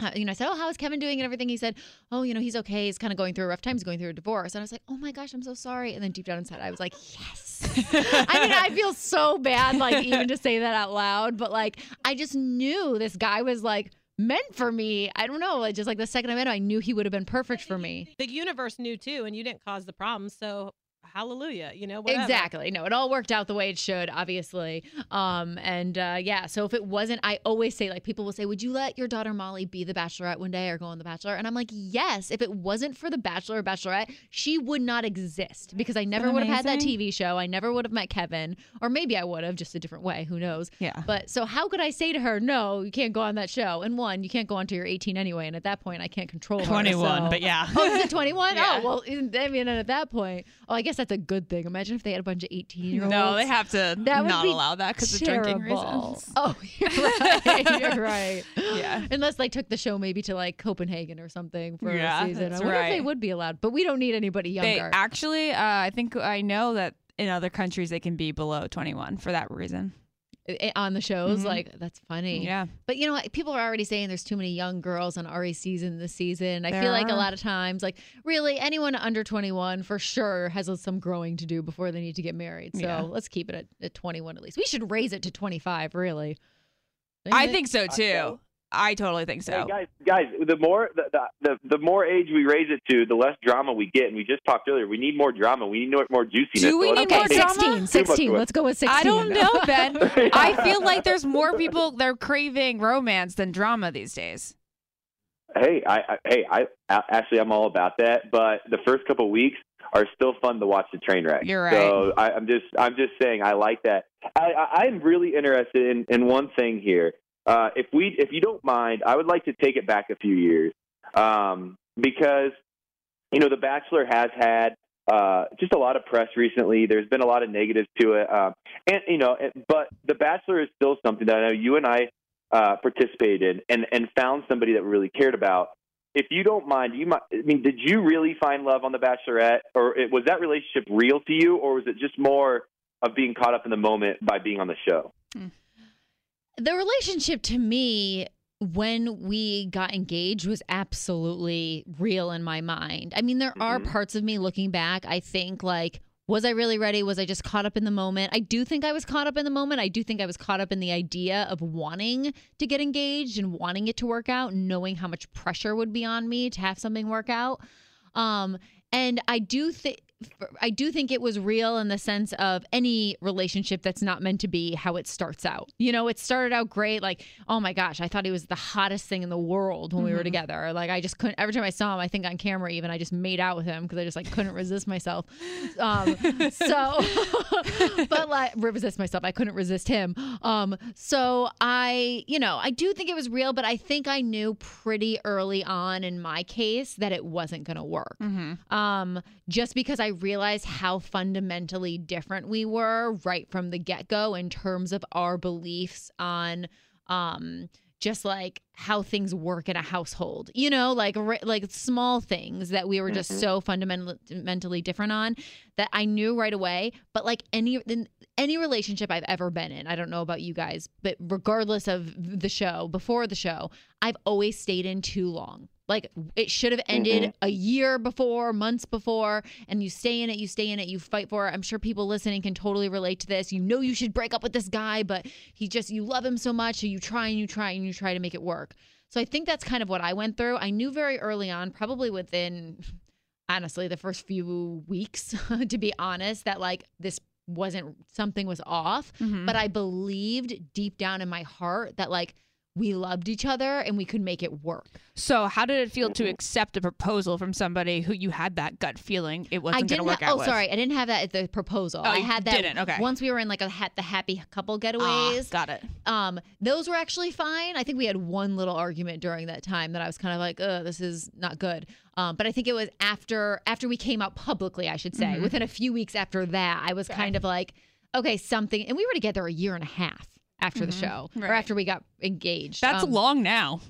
uh, you know, I said, "Oh, how is Kevin doing?" and everything. He said, "Oh, you know, he's okay. He's kind of going through a rough time. He's going through a divorce." And I was like, "Oh my gosh, I'm so sorry." And then deep down inside, I was like, "Yes." I mean, I feel so bad, like even to say that out loud, but like I just knew this guy was like meant for me. I don't know. Like just like the second I met him, I knew he would have been perfect for me. The universe knew too, and you didn't cause the problem. So hallelujah, you know, whatever. Exactly. No, it all worked out the way it should, obviously. Um, and uh, yeah, so if it wasn't, I always say, like, people will say, Would you let your daughter Molly be the bachelorette one day or go on The Bachelor? And I'm like, Yes. If it wasn't for the Bachelor or Bachelorette, she would not exist because I never would have had that? TV show. I never would have met Kevin, or maybe I would have, just a different way. Who knows? Yeah. But so how could I say to her, No, you can't go on that show? And one, you can't go on until you're 18 anyway. And at that point, I can't control her. 21, so- but yeah. Oh, is it 21? Yeah. Oh, well, I mean, and at that point, oh, I guess that's a good thing. Imagine if they had a bunch of 18 year olds. No, they have to That not allow that because of drinking reasons. Oh, you're right. you're right. Yeah. Unless they took the show maybe to like Copenhagen or something for Yeah, a season. that's I wonder if they would be allowed, but we don't need anybody They younger. actually, uh, I think I know that in other countries they can be below 21 for that reason. I- on the shows. Mhm. Like, that's funny. Yeah. But you know what? People are already saying there's too many young girls on Arie's season this season. I There feel like a lot of times, like, really, anyone under 21 for sure has some growing to do before they need to get married. So Yeah. let's keep it at, at 21 at least. We should raise it to 25, really. I think so too. So. I totally think so. Hey guys, guys, the more the, the the the more age we raise it to, the less drama we get. And we just talked earlier. We need more drama. We need more, more juiciness. Do we So need Okay, more drama? 16. 16. Let's go with 16. I don't know, Ben. I feel like there's more people they're craving romance than drama these days. Hey, I, I hey, I a- actually I'm all about that. But the first couple weeks are still fun to watch the train wreck. You're right. So I, I'm just I'm just saying I like that. I, I, I'm really interested in, in one thing here. Uh, if we if you don't mind, I would like to take it back a few years um, because you know The Bachelor has had uh, just a lot of press recently. There's been a lot of negatives to it, uh, and you know, but The Bachelor is still something that I know you and I uh, participated in and and found somebody that we really cared about. If you don't mind, you might. I mean, did you really find love on The Bachelorette, or it, was that relationship real to you, or was it just more of being caught up in the moment by being on the show? The relationship to me when we got engaged was absolutely real in my mind. I mean, there are Mhm. parts of me looking back, I think like was I really ready? Was I just caught up in the moment? I do think I was caught up in the moment. I do think I was caught up in the idea of wanting to get engaged and wanting it to work out, knowing how much pressure would be on me to have something work out. Um, and I do think I do think it was real in the sense of any relationship that's not meant to be how it starts out. You know, it started out great, like, oh my gosh, I thought he was the hottest thing in the world when we were together. Like, I just couldn't. Every time I saw him, I think on camera, even I just made out with him because I just like couldn't resist myself. Um, so, but like resist myself, I couldn't resist him. Um, so I, you know, I do think it was real, but I think I knew pretty early on in my case that it wasn't going to work Mm-hmm. um, just because I realized how fundamentally different we were right from the get go in terms of our beliefs on um, just like how things work in a household, you know, like like small things that we were just so fundamentally fundamentally different on that I knew right away. But like any any relationship I've ever been in, I don't know about you guys, but regardless of the show, before the show, I've always stayed in too long. Like it should have ended a year before, months before, and you stay in it, you stay in it, you fight for it. I'm sure people listening can totally relate to this. You know you should break up with this guy, but he just you love him so much, so you try and you try and you try to make it work. So I think that's kind of what I went through. I knew very early on, probably within honestly the first few weeks, to be honest, that like this wasn't something was off. Mhm. But I believed deep down in my heart that like we loved each other and we could make it work. So, how did it feel to accept a proposal from somebody who you had that gut feeling it wasn't going to work ha- out oh, with? sorry, I didn't have that at the proposal. Oh, I had that didn't, okay. once we were in like a ha- the happy couple Ah, getaways. got it. um, those were actually fine. I think we had one little argument during that time that I was kind of like, "Uh, this is not good." Um, but I think it was after after we came out publicly, I should say, Mhm. within a few weeks after that, I was Okay. kind of like, "Okay, something." And we were together a year and a half after the Mhm. show, or after we got engaged. That's Um, long now.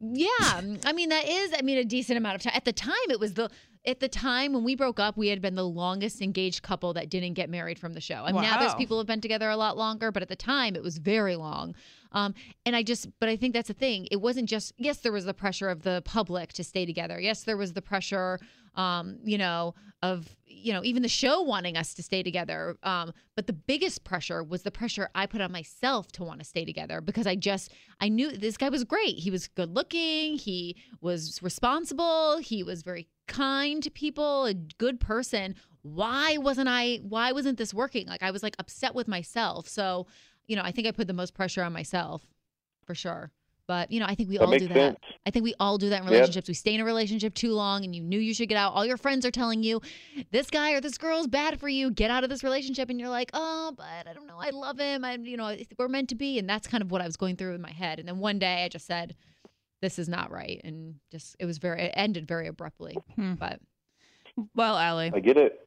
yeah, I mean that is I mean a decent amount of time. At the time it was the at the time when we broke up, we had been the longest engaged couple that didn't get married from the show. I mean now there's Wow. people have been together a lot longer, but at the time it was very long. Um and I just but I think that's the thing. It wasn't just yes, there was the pressure of the public to stay together. Yes, there was the pressure um, you know, of you know, even the show wanting us to stay together. Um, but the biggest pressure was the pressure I put on myself to want to stay together because I just I knew this guy was great. He was good looking, he was responsible, he was very kind to people, a good person. Why wasn't I why wasn't this working? Like I was like upset with myself. So, you know, I think I put the most pressure on myself for sure. But, you know, I think we That all do that. sense. I think we all do that in Yep. relationships. We stay in a relationship too long and you knew you should get out. All your friends are telling you this guy or this girl is bad for you. Get out of this relationship. And you're like, oh, but I don't know. I love him. I'm, you know, we're meant to be. And that's kind of what I was going through in my head. And then one day I just said, this is not right. And just, it was very, it ended very abruptly. Hmm. But Well, Ali, I get it.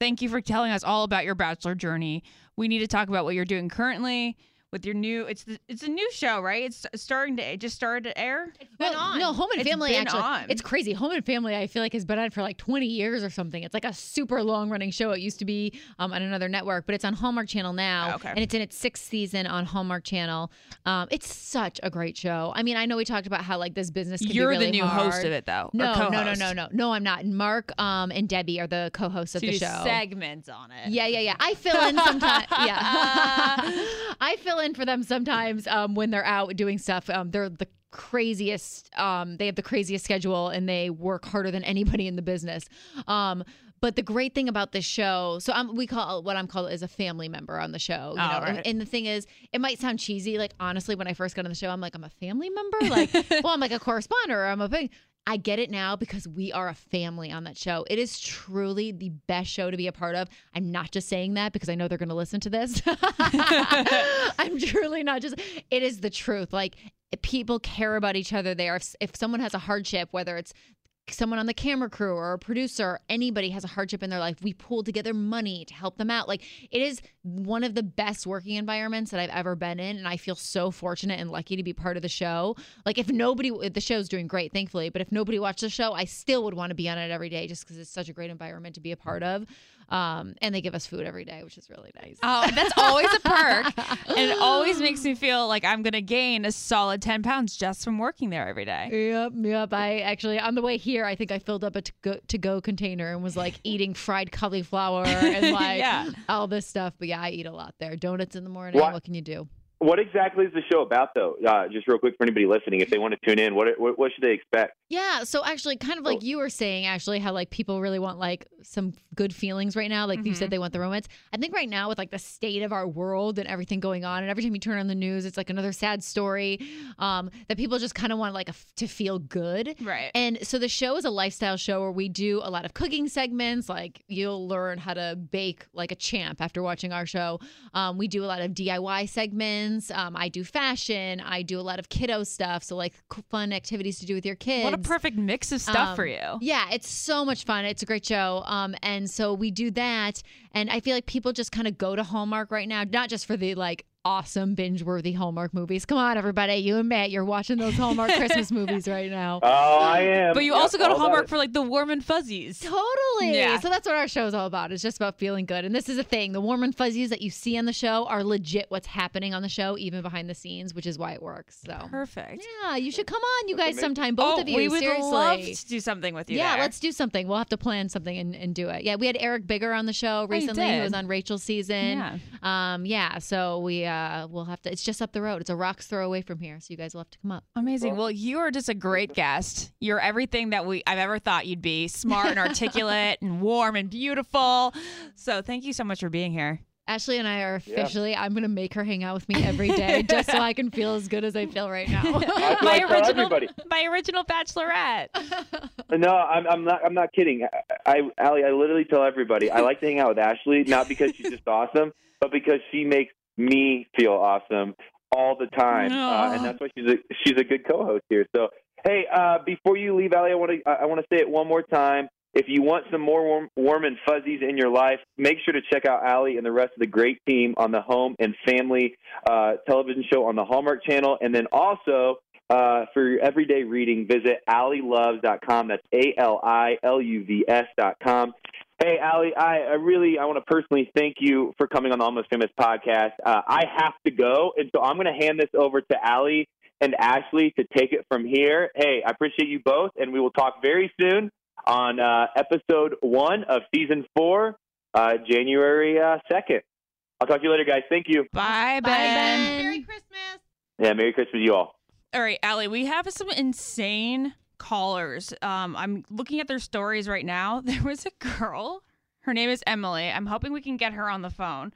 thank you for telling us all about your bachelor journey. We need to talk about what you're doing currently with your new. It's the, it's a new show, right? It's starting to it just started to air. It's been Well, on. No, Home and It's Family been actually. on. It's crazy. Home and Family, I feel like, has been on for like 20 years or something. It's like a super long running show. It used to be um, on another network, but it's on Hallmark Channel now. Okay. And it's in its sixth season on Hallmark Channel. Um, it's such a great show. I mean, I know we talked about how like this business can You're be really the new hard. host of it, though. No, no, no, no, no. No, I'm not. Mark um, and Debbie are the co hosts of So the show. segments on it. Yeah, yeah, yeah. I fill in sometimes. yeah, I fill in for them sometimes um, when they're out doing stuff. Um, they're the craziest. Um, they have the craziest schedule, and they work harder than anybody in the business. Um, but the great thing about this show, so I'm, we call what I'm called is a family member on the show. You Oh, know? and, right. and the thing is, it might sound cheesy. Like honestly, when I first got on the show, I'm like, I'm a family member. Like, well, I'm like a correspondent. Or I'm a thing. I get it now because we are a family on that show. It is truly the best show to be a part of. I'm not just saying that because I know they're going to listen to this. I'm truly not just, it is the truth. Like, people care about each other there. If, if someone has a hardship, whether it's someone on the camera crew or a producer, or anybody has a hardship in their life, we pull together money to help them out. Like it is one of the best working environments that I've ever been in. And I feel so fortunate and lucky to be part of the show. Like if nobody, the show's doing great, thankfully, but if nobody watched the show, I still would want to be on it every day just because it's such a great environment to be a part of. Um, and they give us food every day, which is really nice. Oh, that's always a perk. and it always makes me feel like I'm going to gain a solid 10 pounds just from working there every day. Yep, yep. I actually on the way here, I think I filled up a to go, container and was like eating fried cauliflower and like Yeah. all this stuff. But yeah, I eat a lot there. Donuts in the morning. What- What can you do? What exactly is the show about, though? Uh, just real quick for anybody listening, if they want to tune in, what what, what should they expect? Yeah, so actually, kind of like Oh. you were saying, actually, how like people really want like some good feelings right now. Like you Mhm. said, they want the romance. I think right now with like the state of our world and everything going on, and every time you turn on the news, it's like another sad story um, that people just kind of want like a f- to feel good. Right. And so the show is a lifestyle show where we do a lot of cooking segments. Like you'll learn how to bake like a champ after watching our show. Um, we do a lot of DIY segments. Um, I do fashion. I do a lot of kiddo stuff. So like fun activities to do with your kids. What a perfect mix of stuff Um, for you. Yeah, it's so much fun. It's a great show. Um, and so we do that, and I feel like people just kind of go to Hallmark right now, not just for the like awesome binge-worthy Hallmark movies. Come on, everybody, you and Matt, you're watching those Hallmark Christmas movies right now. Oh, I am. But you Yep, also go to Hallmark for like the warm and fuzzies. Totally. Yeah. So that's what our show is all about. It's just about feeling good. And this is a thing. The warm and fuzzies that you see on the show are legit what's happening on the show, even behind the scenes, which is why it works. So Perfect. yeah, you should come on, you guys, sometime. Both oh, of you. we would seriously. love to do something with you. Yeah, there. let's do something. We'll have to plan something and, and do it. Yeah, we had Eric Bigger on the show Oh, recently. he was on Rachel's season. Yeah. Um, yeah. So we, uh, uh, we'll have to. It's just up the road. It's a rock's throw away from here, so you guys will have to come up. Amazing. Well, you are just a great guest. You're everything that we I've ever thought you'd be. Smart and articulate and warm and beautiful. So thank you so much for being here. Ashley and I are officially. I'm gonna make her hang out with me every day, just so I can feel as good as I feel right now. My original everybody. my original bachelorette. No, I'm, I'm not. I'm not kidding. I, I, Ali, I literally tell everybody I like to hang out with Ashley, not because she's just awesome, but because she makes me feel awesome all the time, uh, and that's why she's a she's a good co-host here. So, hey, uh, before you leave, Ali, I want to I want to say it one more time. If you want some more warm, warm and fuzzies in your life, make sure to check out Ali and the rest of the great team on the Home and Family uh, television show on the Hallmark Channel, and then also uh, for your everyday reading, visit AliLuvs.com. That's A L I L U V S.com. Hey, Ali, I, I really I want to personally thank you for coming on the Almost Famous podcast. Uh, I have to go, and so I'm going to hand this over to Ali and Ashley to take it from here. Hey, I appreciate you both, and we will talk very soon on uh, episode one of season four, uh, January uh, 2nd. I'll talk to you later, guys. Thank you. Bye, Ben. Ben. Merry Christmas. Yeah, Merry Christmas to you all. All right, Ali, we have some insane callers. Um, I'm looking at their stories right now. There was a girl. Her name is Emily. I'm hoping we can get her on the phone.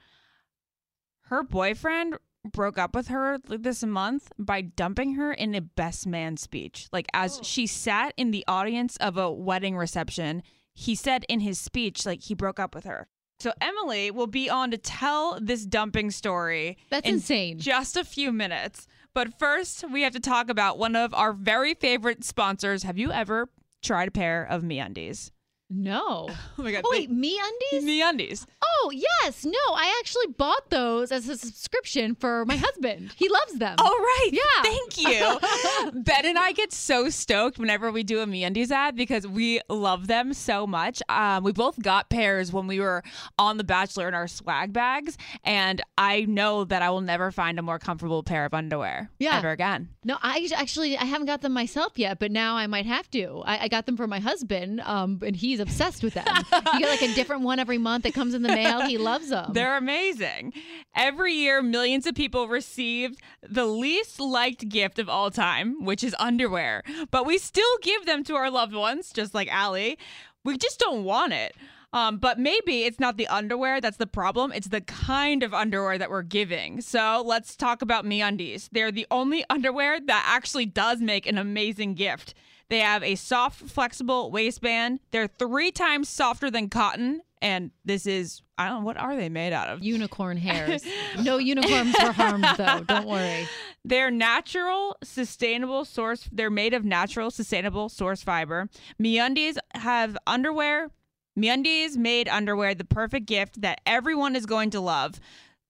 Her boyfriend broke up with her like, this month by dumping her in a best man speech. Like as she sat in the audience of a wedding reception, he said in his speech like he broke up with her. So Emily will be on to tell this dumping story That's in insane. just a few minutes. But first, we have to talk about one of our very favorite sponsors. Have you ever tried a pair of MeUndies? No. Oh my god! Oh, wait, me undies? MeUndies. Oh yes, no. I actually bought those as a subscription for my husband. He loves them. All right. Yeah. Thank you. ben and I get so stoked whenever we do a MeUndies ad because we love them so much. Um, we both got pairs when we were on The Bachelor in our swag bags, and I know that I will never find a more comfortable pair of underwear Yeah. ever again. No, I actually I haven't got them myself yet, but now I might have to. I, I got them for my husband, um, and he's obsessed with them. you get like a different one every month that comes in the mail. He loves them. They're amazing. Every year, millions of people receive the least liked gift of all time, which is underwear. But we still give them to our loved ones, just like Allie. We just don't want it. Um, but maybe it's not the underwear that's the problem. It's the kind of underwear that we're giving. So let's talk about MeUndies. They're the only underwear that actually does make an amazing gift. They have a soft, flexible waistband. They're three times softer than cotton. And this is, I don't know, what are they made out of? Unicorn hairs. No unicorns were harmed though. Don't worry. They're natural, sustainable source. They're made of natural, sustainable source fiber. MeUndies have underwear. MeUndies made underwear the perfect gift that everyone is going to love.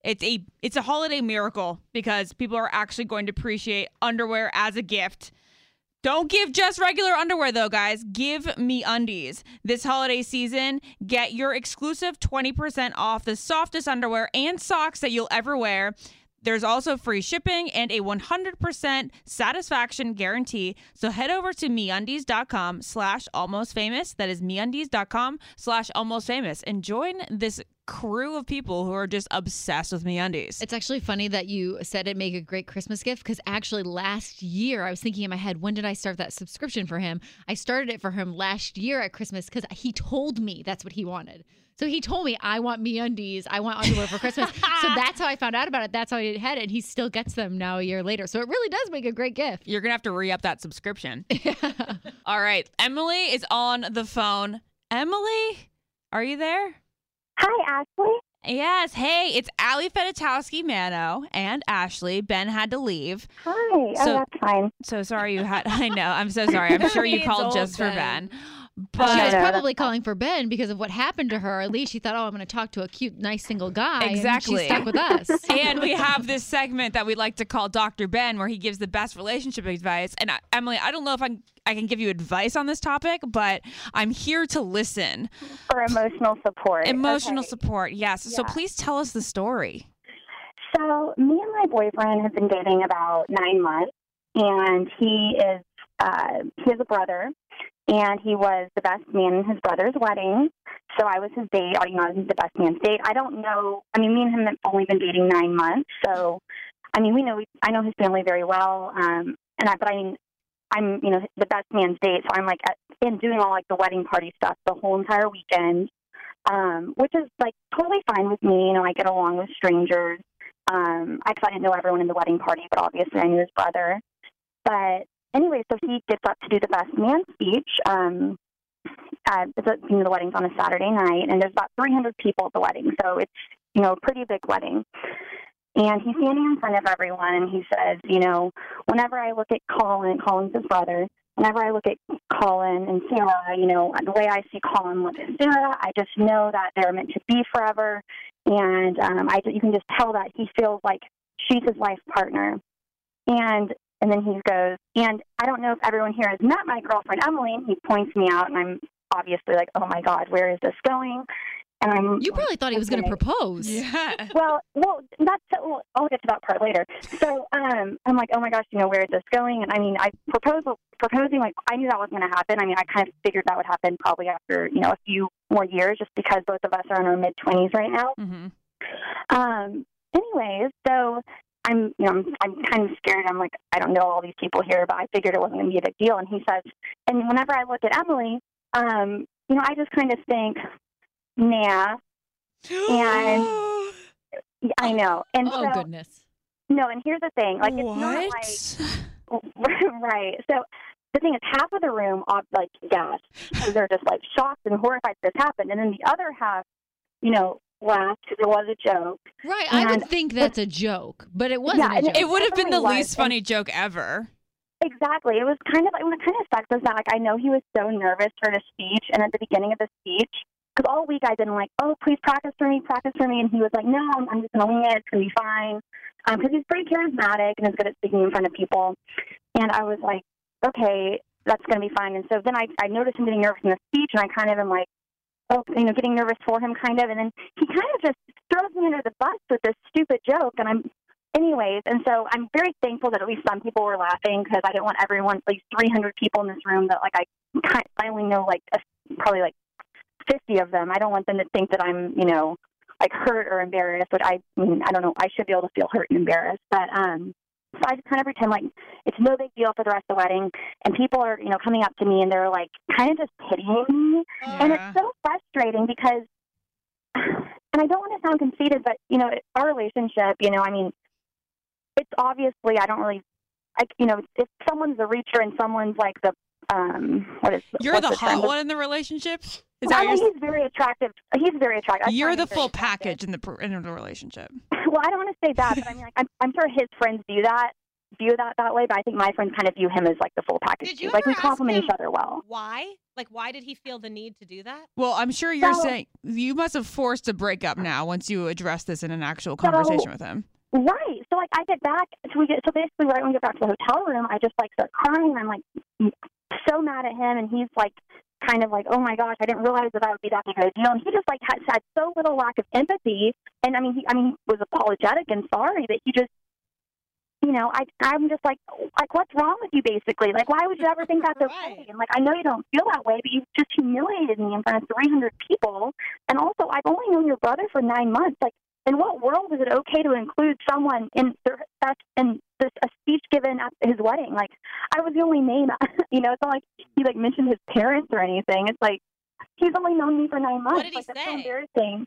It's a it's a holiday miracle because people are actually going to appreciate underwear as a gift. Don't give just regular underwear though, guys. Give me undies. This holiday season, get your exclusive 20% off the softest underwear and socks that you'll ever wear. There's also free shipping and a 100% satisfaction guarantee. So head over to meundies.com slash almost famous. That is meundies.com slash almost famous and join this crew of people who are just obsessed with meundies. It's actually funny that you said it make a great Christmas gift because actually last year I was thinking in my head, when did I start that subscription for him? I started it for him last year at Christmas because he told me that's what he wanted. So he told me I want me undies, I want underwear for Christmas. so that's how I found out about it. That's how I had it. And he still gets them now a year later. So it really does make a great gift. You're going to have to re up that subscription. All right. Emily is on the phone. Emily, are you there? Hi, Ashley. Yes. Hey, it's Ali Fedotowsky Manno and Ashley. Ben had to leave. Hi. Oh, so- oh, that's fine. So sorry you had. I know. I'm so sorry. I'm sure you called old just for Ben. Ben. she was no, no, probably calling for Ben because of what happened to her. At least she thought, oh, I'm going to talk to a cute, nice single guy. and Exactly. she's stuck with us. and we have this segment that we like to call Dr. Ben, where he gives the best relationship advice. And I, Emily, I don't know if I I can give you advice on this topic, but I'm here to listen. For emotional support. Emotional Okay. support, yes. So please tell us the story. So, me and my boyfriend have been dating about nine months, and he is uh, he has a brother, and he was the best man in his brother's wedding. So I was his date. You know, I was the best man's date. I don't know. I mean, me and him have only been dating nine months, so I mean, we know. I know his family very well. Um, and I, but I mean, I'm you know the best man's date, so I'm like in doing all like the wedding party stuff the whole entire weekend, um, which is like totally fine with me. You know, I get along with strangers. Um, I, I didn't know everyone in the wedding party, but obviously I knew his brother. But anyway, so he gets up to do the best man speech. Um, uh, a, you know, the wedding's on a Saturday night, and there's about 300 people at the wedding, so it's you know a pretty big wedding. And he's standing in front of everyone, and he says, you know, whenever I look at Colin, Colin's his brother. Whenever I look at Colin and Sarah, you know, the way I see Colin look at Sarah, I just know that they're meant to be forever, and um, I you can just tell that he feels like she's his life partner. And and then he goes, and I don't know if everyone here has met my girlfriend Emily. And he points me out, and I'm obviously like, oh my God, where is this going? And I'm You probably thought he was going to propose. Yeah. well, well, that's well, I'll get to that part later. So, um, I'm like, oh my gosh, you know, where is this going? And I mean, I proposal proposing like I knew that wasn't going to happen. I mean, I kind of figured that would happen probably after you know a few more years, just because both of us are in our mid twenties right now. hmm Um, anyways, so I'm, you know, I'm, I'm kind of scared. I'm like, I don't know all these people here, but I figured it wasn't going to be a big deal. And he says, and whenever I look at Emily, um, you know, I just kind of think, nah, And- I know. And Oh so, goodness. no, and here's the thing, like, it's what? not like, right. So the thing is, half of the room, ob- like. So they're just like shocked and horrified this happened. And then the other half, you know, laughed because it was a joke. Right. I would think that's a joke, but it wasn't Yeah, a joke. it would have been the definitely least was. funny joke ever. Exactly. It was kind of like what kind of sucks is that like I know he was so nervous for the speech, and at the beginning of the speech, because all week I've been like, "Oh, please practice for me, practice for me," and he was like, "No, I'm, I'm just gonna wing it. It's gonna be fine," um, because he's pretty charismatic and is good at speaking in front of people. And I was like, "Okay, that's gonna be fine." And so then I I noticed him getting nervous in the speech, and I kind of am like, "Oh, you know, getting nervous for him, kind of." And then he kind of just throws me under the bus with this stupid joke, and I'm anyways, and so I'm very thankful that at least some people were laughing because I didn't want everyone, at least 300 people in this room that like I kind I only know like a, probably like 50 of them. I don't want them to think that I'm, you know, like hurt or embarrassed. But I, I mean, I don't know. I should be able to feel hurt and embarrassed. But um, so I just kind of pretend like it's no big deal for the rest of the wedding, and people are, you know, coming up to me and they're like kind of just pitying me, and it's so frustrating because. And I don't want to sound conceited, but you know, our relationship, you know, I mean, it's obviously I don't really, I, you know, if someone's the reacher and someone's like the, um, what is You're the term? hot one in the relationship. Is Well, that I mean, you're? he's very attractive. He's very attractive. You're the full attractive. package in the in the relationship. Well, I don't want to say that, but I mean, like, I'm, I'm sure his friends view that view that that way. But I think my friends kind of view him as like the full package. Did you too. Like we ever ask complement him each other well. Why? Like, why did he feel the need to do that? Well, I'm sure you're So- saying you must have forced a breakup now once you address this in an actual So- conversation with him. Right. So like I get back so we get so basically right when we get back to the hotel room, I just like start crying. I'm like so mad at him, and he's like kind of like, oh my gosh, I didn't realize that I would be that big of a deal. And he just like had, had so little lack of empathy, and I mean, he I mean, he was apologetic and sorry that he just. You know, I I'm just like like what's wrong with you basically? Like why would you ever think that's okay? Right. And like I know you don't feel that way, but you just humiliated me in front of 300 people. And also, I've only known your brother for 9 months. Like in what world is it okay to include someone in their, in this a speech given at his wedding? Like I was the only name, you know. It's not like he like mentioned his parents or anything. It's like he's only known me for nine months. What did he like, that's so say? embarrassing.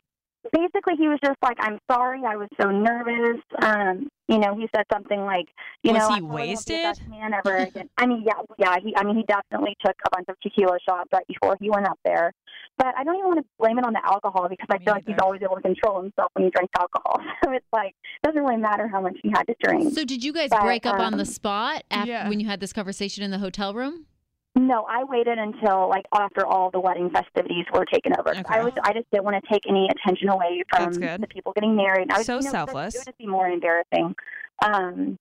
Basically, he was just like, "I'm sorry, I was so nervous." Um, you know, he said something like, "You Was know, he I probably won't be the wasted? best man ever again." I mean, yeah, yeah. He, I mean, he definitely took a bunch of tequila shots right before he went up there. But I don't even want to blame it on the alcohol because I Me feel like he's always able to control himself when he drinks alcohol. So it's like it doesn't really matter how much he had to drink. So did you guys But, break up on the um, spot after Yeah. when you had this conversation in the hotel room? No, I waited until like after all the wedding festivities were taken over. Okay. I was I just didn't want to take any attention away from the people getting married. I was, So you know, selfless. It would just be more embarrassing. Um,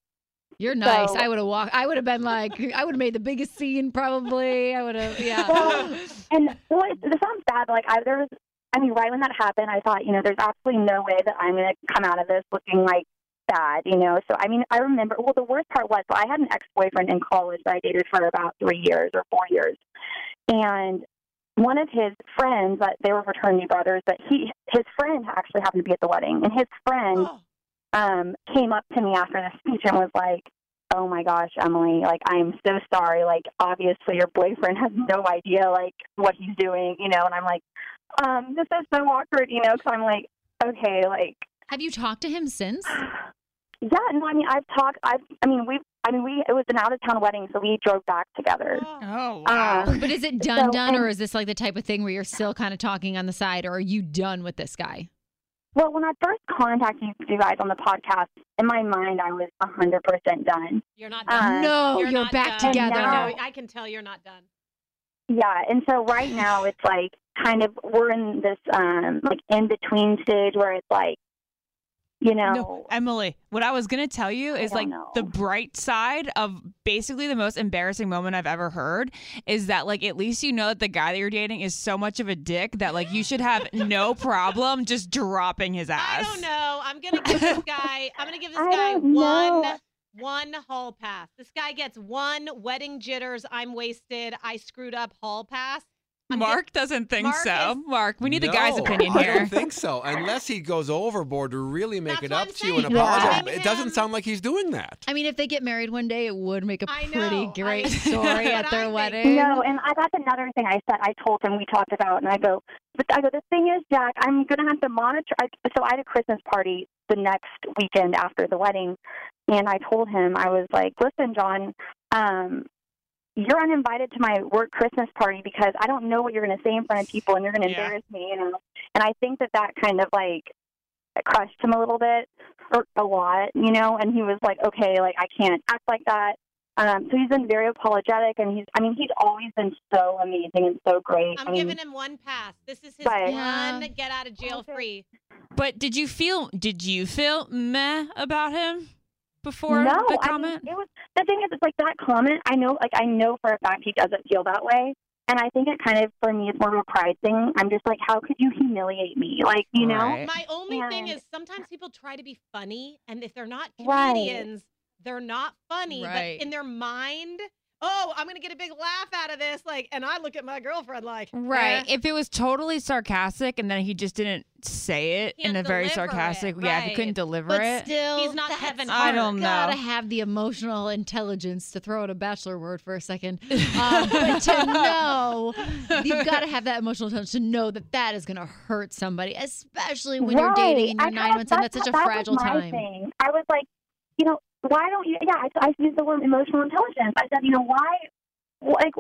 You're nice. So- I would have walked. I would have been like, I would have made the biggest scene probably. I would have, yeah. Well, and well, it, this sounds bad, but like I there was, I mean, right when that happened, I thought, you know, there's absolutely no way that I'm going to come out of this looking like you know. So I mean, I remember. Well, the worst part was, so I had an ex-boyfriend in college that I dated for about three years or four years, and one of his friends that they were fraternity brothers, but he his friend actually happened to be at the wedding, and his friend Oh, um came up to me after the speech and was like, "Oh my gosh, Emily, like I'm so sorry. Like obviously your boyfriend has no idea like what he's doing, you know." And I'm like, "Um, this is so awkward, you know." Because I'm like, "Okay, like." Have you talked to him since? Yeah, no, I mean, I've talked. I've, I mean, we, I mean, we. It was an out of town wedding, so we drove back together. oh. Oh wow. Um, But is it done, So, done, or is this like the type of thing where you're still kind of talking on the side, or are you done with this guy? well, when I first contacted you guys on the podcast, in my mind, I was a hundred percent done. You're not Uh, done. no, you're, not back done. together. I now- know. I can tell you're not done. Yeah, and so right now it's like kind of we're in this um like in between stage where it's like, you know, No, Emily, what I was going to tell you is like know. the bright side of basically the most embarrassing moment I've ever heard is that like at least you know that the guy that you're dating is so much of a dick that like you should have no problem just dropping his ass. I don't know. I'm gonna give this guy. I'm gonna give this I guy one know. one hall pass. This guy gets one wedding jitters. I'm wasted. I screwed up hall pass. I'm gi- Mark doesn't think Mark so. is- Mark, we need the guy's No, opinion I here. don't think so. Unless he goes overboard to really make That's it up I'm to you and saying. apologize. Yeah. It doesn't sound like he's doing that. I mean, if they get married one day, it would make a pretty great I- story at their I think. wedding. No, and I, that's another thing I said. I told him we talked about, and I go, but I go. The thing is, Jack, I'm gonna have to monitor. I, so I had a Christmas party the next weekend after the wedding, and I told him I was like, listen, John, um, you're uninvited to my work Christmas party because I don't know what you're gonna say in front of people, and you're gonna Yeah. embarrass me, you know. And I think that that kind of like crushed him a little bit, or a lot, you know. And he was like, okay, like I can't act like that. Um, so he's been very apologetic, and he's, I mean, he's always been so amazing and so great. I'm I mean, giving him one pass. This is his But- Yeah. one get out of jail Okay. free. But did you feel did you feel meh about him before no, the I comment? mean, it was, the thing is, it's like that comment, I know, like, I know for a fact he doesn't feel that way. And I think it kind of, for me, is more of a pride thing. I'm just like, how could you humiliate me? Like, you know? Right. My only thing is sometimes people try to be funny, and if they're not Right. comedians, they're not funny. Right. But in their mind, oh, I'm gonna get a big laugh out of this. Like, and I look at my girlfriend like, Right. eh. If it was totally sarcastic and then he just didn't say it in a very deliver it, sarcastic, yeah, if he couldn't deliver But it. still, He's not that's Kevin I don't know. Gotta have the emotional intelligence to throw out a bachelor word for a second, um, but to know you've got to have that emotional intelligence to know that that is going to hurt somebody, especially when you're dating and you're I nine kinda- months in. That's such a that fragile time. Thing. I was like, you know, why don't you? Yeah, I, I used the word emotional intelligence. I said, you know, why, like,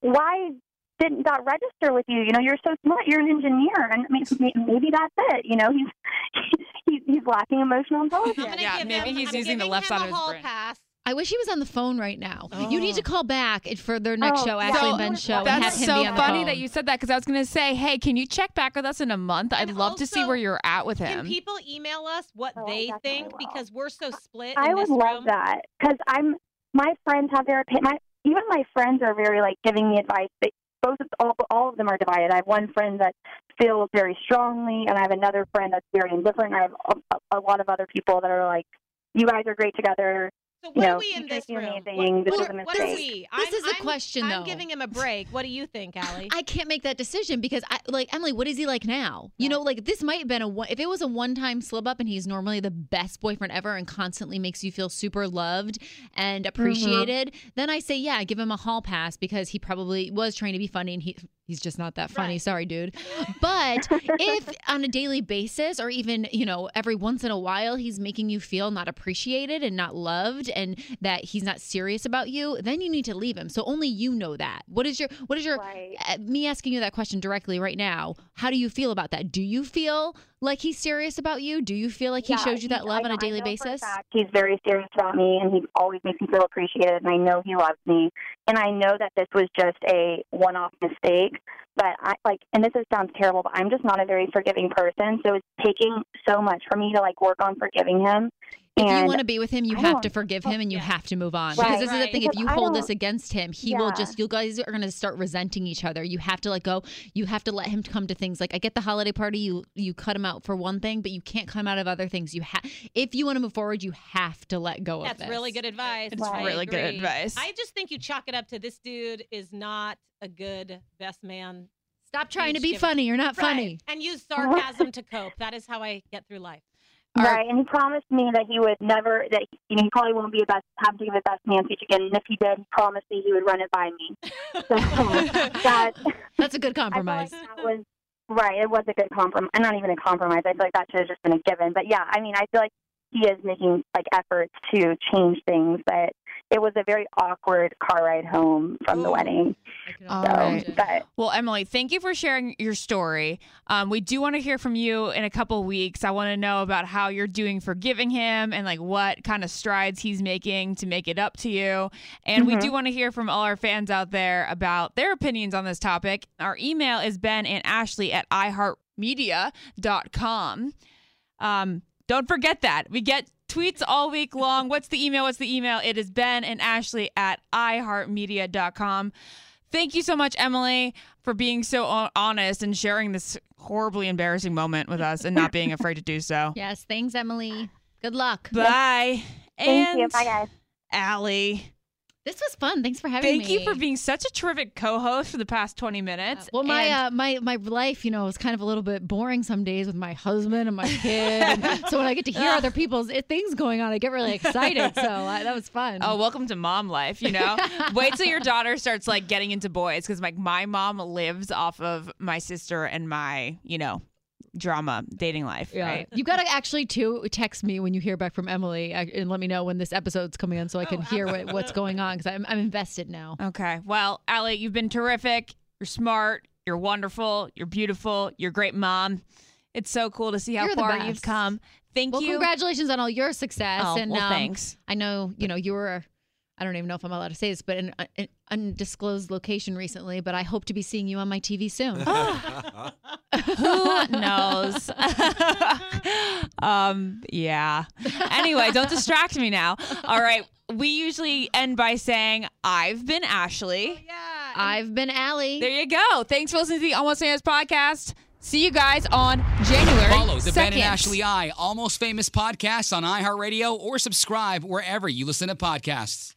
why didn't that register with you? You know, you're so smart. You're an engineer, and I mean, maybe that's it. You know, he's he's, he's lacking emotional intelligence. Yeah, give maybe him, he's I'm using the left side of his brain. pass. I wish he was on the phone right now. You need to oh. call back for their next Oh, show. Ashley So, and Ben show, and That's have him so be on the funny phone. that you said that because I was going to say, hey, can you check back with us in a month? I'd And love to see where you're at with him. Can him. people email us what Oh, they think will. because we're so split I in would this love room? that because I'm my friends have their opinion. My even my friends are very like giving me advice. They, both of, all all of them are divided. I have one friend that feels very strongly, and I have another friend that's very indifferent. I have a, a lot of other people that are like, "You guys are great together." So you what know, are we in this you're room? amazing. What, This what is a are- what are we? This I'm, is a I'm- question, though. I'm giving him a break. What do you think, Ali? I can't make that decision because I like Emily. What is he like now? You know, like this might have been a one. If it was a one-time slip up and he's normally the best boyfriend ever and constantly makes you feel super loved and appreciated, then I say yeah, give him a hall pass because he probably was trying to be funny and he he's just not that funny. Right. Sorry, dude. But if on a daily basis or even you know every once in a while he's making you feel not appreciated and not loved and that he's not serious about you, then you need to leave him. So only you know that. What is your what is your Right. uh, me asking you that question directly right now, how do you feel about that? Do you feel like he's serious about you? Do you feel like he Yeah, shows you that love I on a daily know for a basis? fact He's very serious about me, and he always makes me feel appreciated. And I know he loves me, and I know that this was just a one-off mistake. But I like, and this is, sounds terrible, but I'm just not a very forgiving person. So it's taking so much for me to like work on forgiving him. If you want to be with him, you I have to forgive oh, him and you Yeah. have to move on. Right. Because this is the Right. thing: if you I hold this against him, he will just. You guys are going to start resenting each other. You have to let go. You have to let him come to things like I get the holiday party. You you cut him out for one thing, but you can't cut him out of other things. You have if you want to move forward, you have to let go of That's really good advice. It's I really good advice. I just think you chalk it up to this dude is not a good best man. Stop trying to be funny. You're not Right. funny. And use sarcasm to cope. That is how I get through life. Right, and he promised me that he would never that he, you know, he probably won't be a best have to give a best man speech again. And if he did, he promised me he would run it by me. So that That's a good compromise. like that was right. It was a good compromise. Not even a compromise. I feel like that should have just been a given. But yeah, I mean, I feel like he is making like efforts to change things. But it was a very awkward car ride home from the wedding. I So, right. but Well, Emily, thank you for sharing your story. Um, we do want to hear from you in a couple weeks. I want to know about how you're doing forgiving him and like what kind of strides he's making to make it up to you. And we Mhm. do want to hear from all our fans out there about their opinions on this topic. Our email is Ben and Ashley at iHeartMedia.com. Um, don't forget that. We get tweets all week long. What's the email? What's the email? It is Ben and Ashley at iHeartMedia.com. Thank you so much, Emily, for being so honest and sharing this horribly embarrassing moment with us and not being afraid to do so. Yes. Thanks, Emily. Good luck. Bye. thank and you. Bye, guys. Ali, This was fun. Thanks for having thank me. Thank you for being such a terrific co-host for the past 20 minutes. Well, my And- uh, my my life, you know, is kind of a little bit boring some days with my husband and my kid. And so when I get to hear other people's eh, things going on, I get really excited. So uh, that was fun. Oh, welcome to mom life, you know? Wait till your daughter starts like getting into boys cuz like my mom lives off of my sister and my, you know, drama dating life, yeah. right? You got to actually too text me when you hear back from Emily uh, and let me know when this episode's coming on so I can hear what, what's going on because I'm I'm invested now. Okay. Well, Ali, you've been terrific. You're smart, you're wonderful, you're beautiful, you're a great mom. It's so cool to see how You're the far you've come. Thank Well, you. congratulations on all your success. Oh, and well, um, thanks. I know you know you were. I don't even know if I'm allowed to say this, but in an undisclosed location recently. But I hope to be seeing you on my TV soon. Who knows? um, yeah. Anyway, don't distract me now. All right. We usually end by saying, I've been Ashley. Yeah. I've been Ali. There you go. Thanks for listening to the Almost Famous podcast. See you guys on January. Follow the Ben and Ashley I Almost Famous podcast on iHeartRadio or subscribe wherever you listen to podcasts.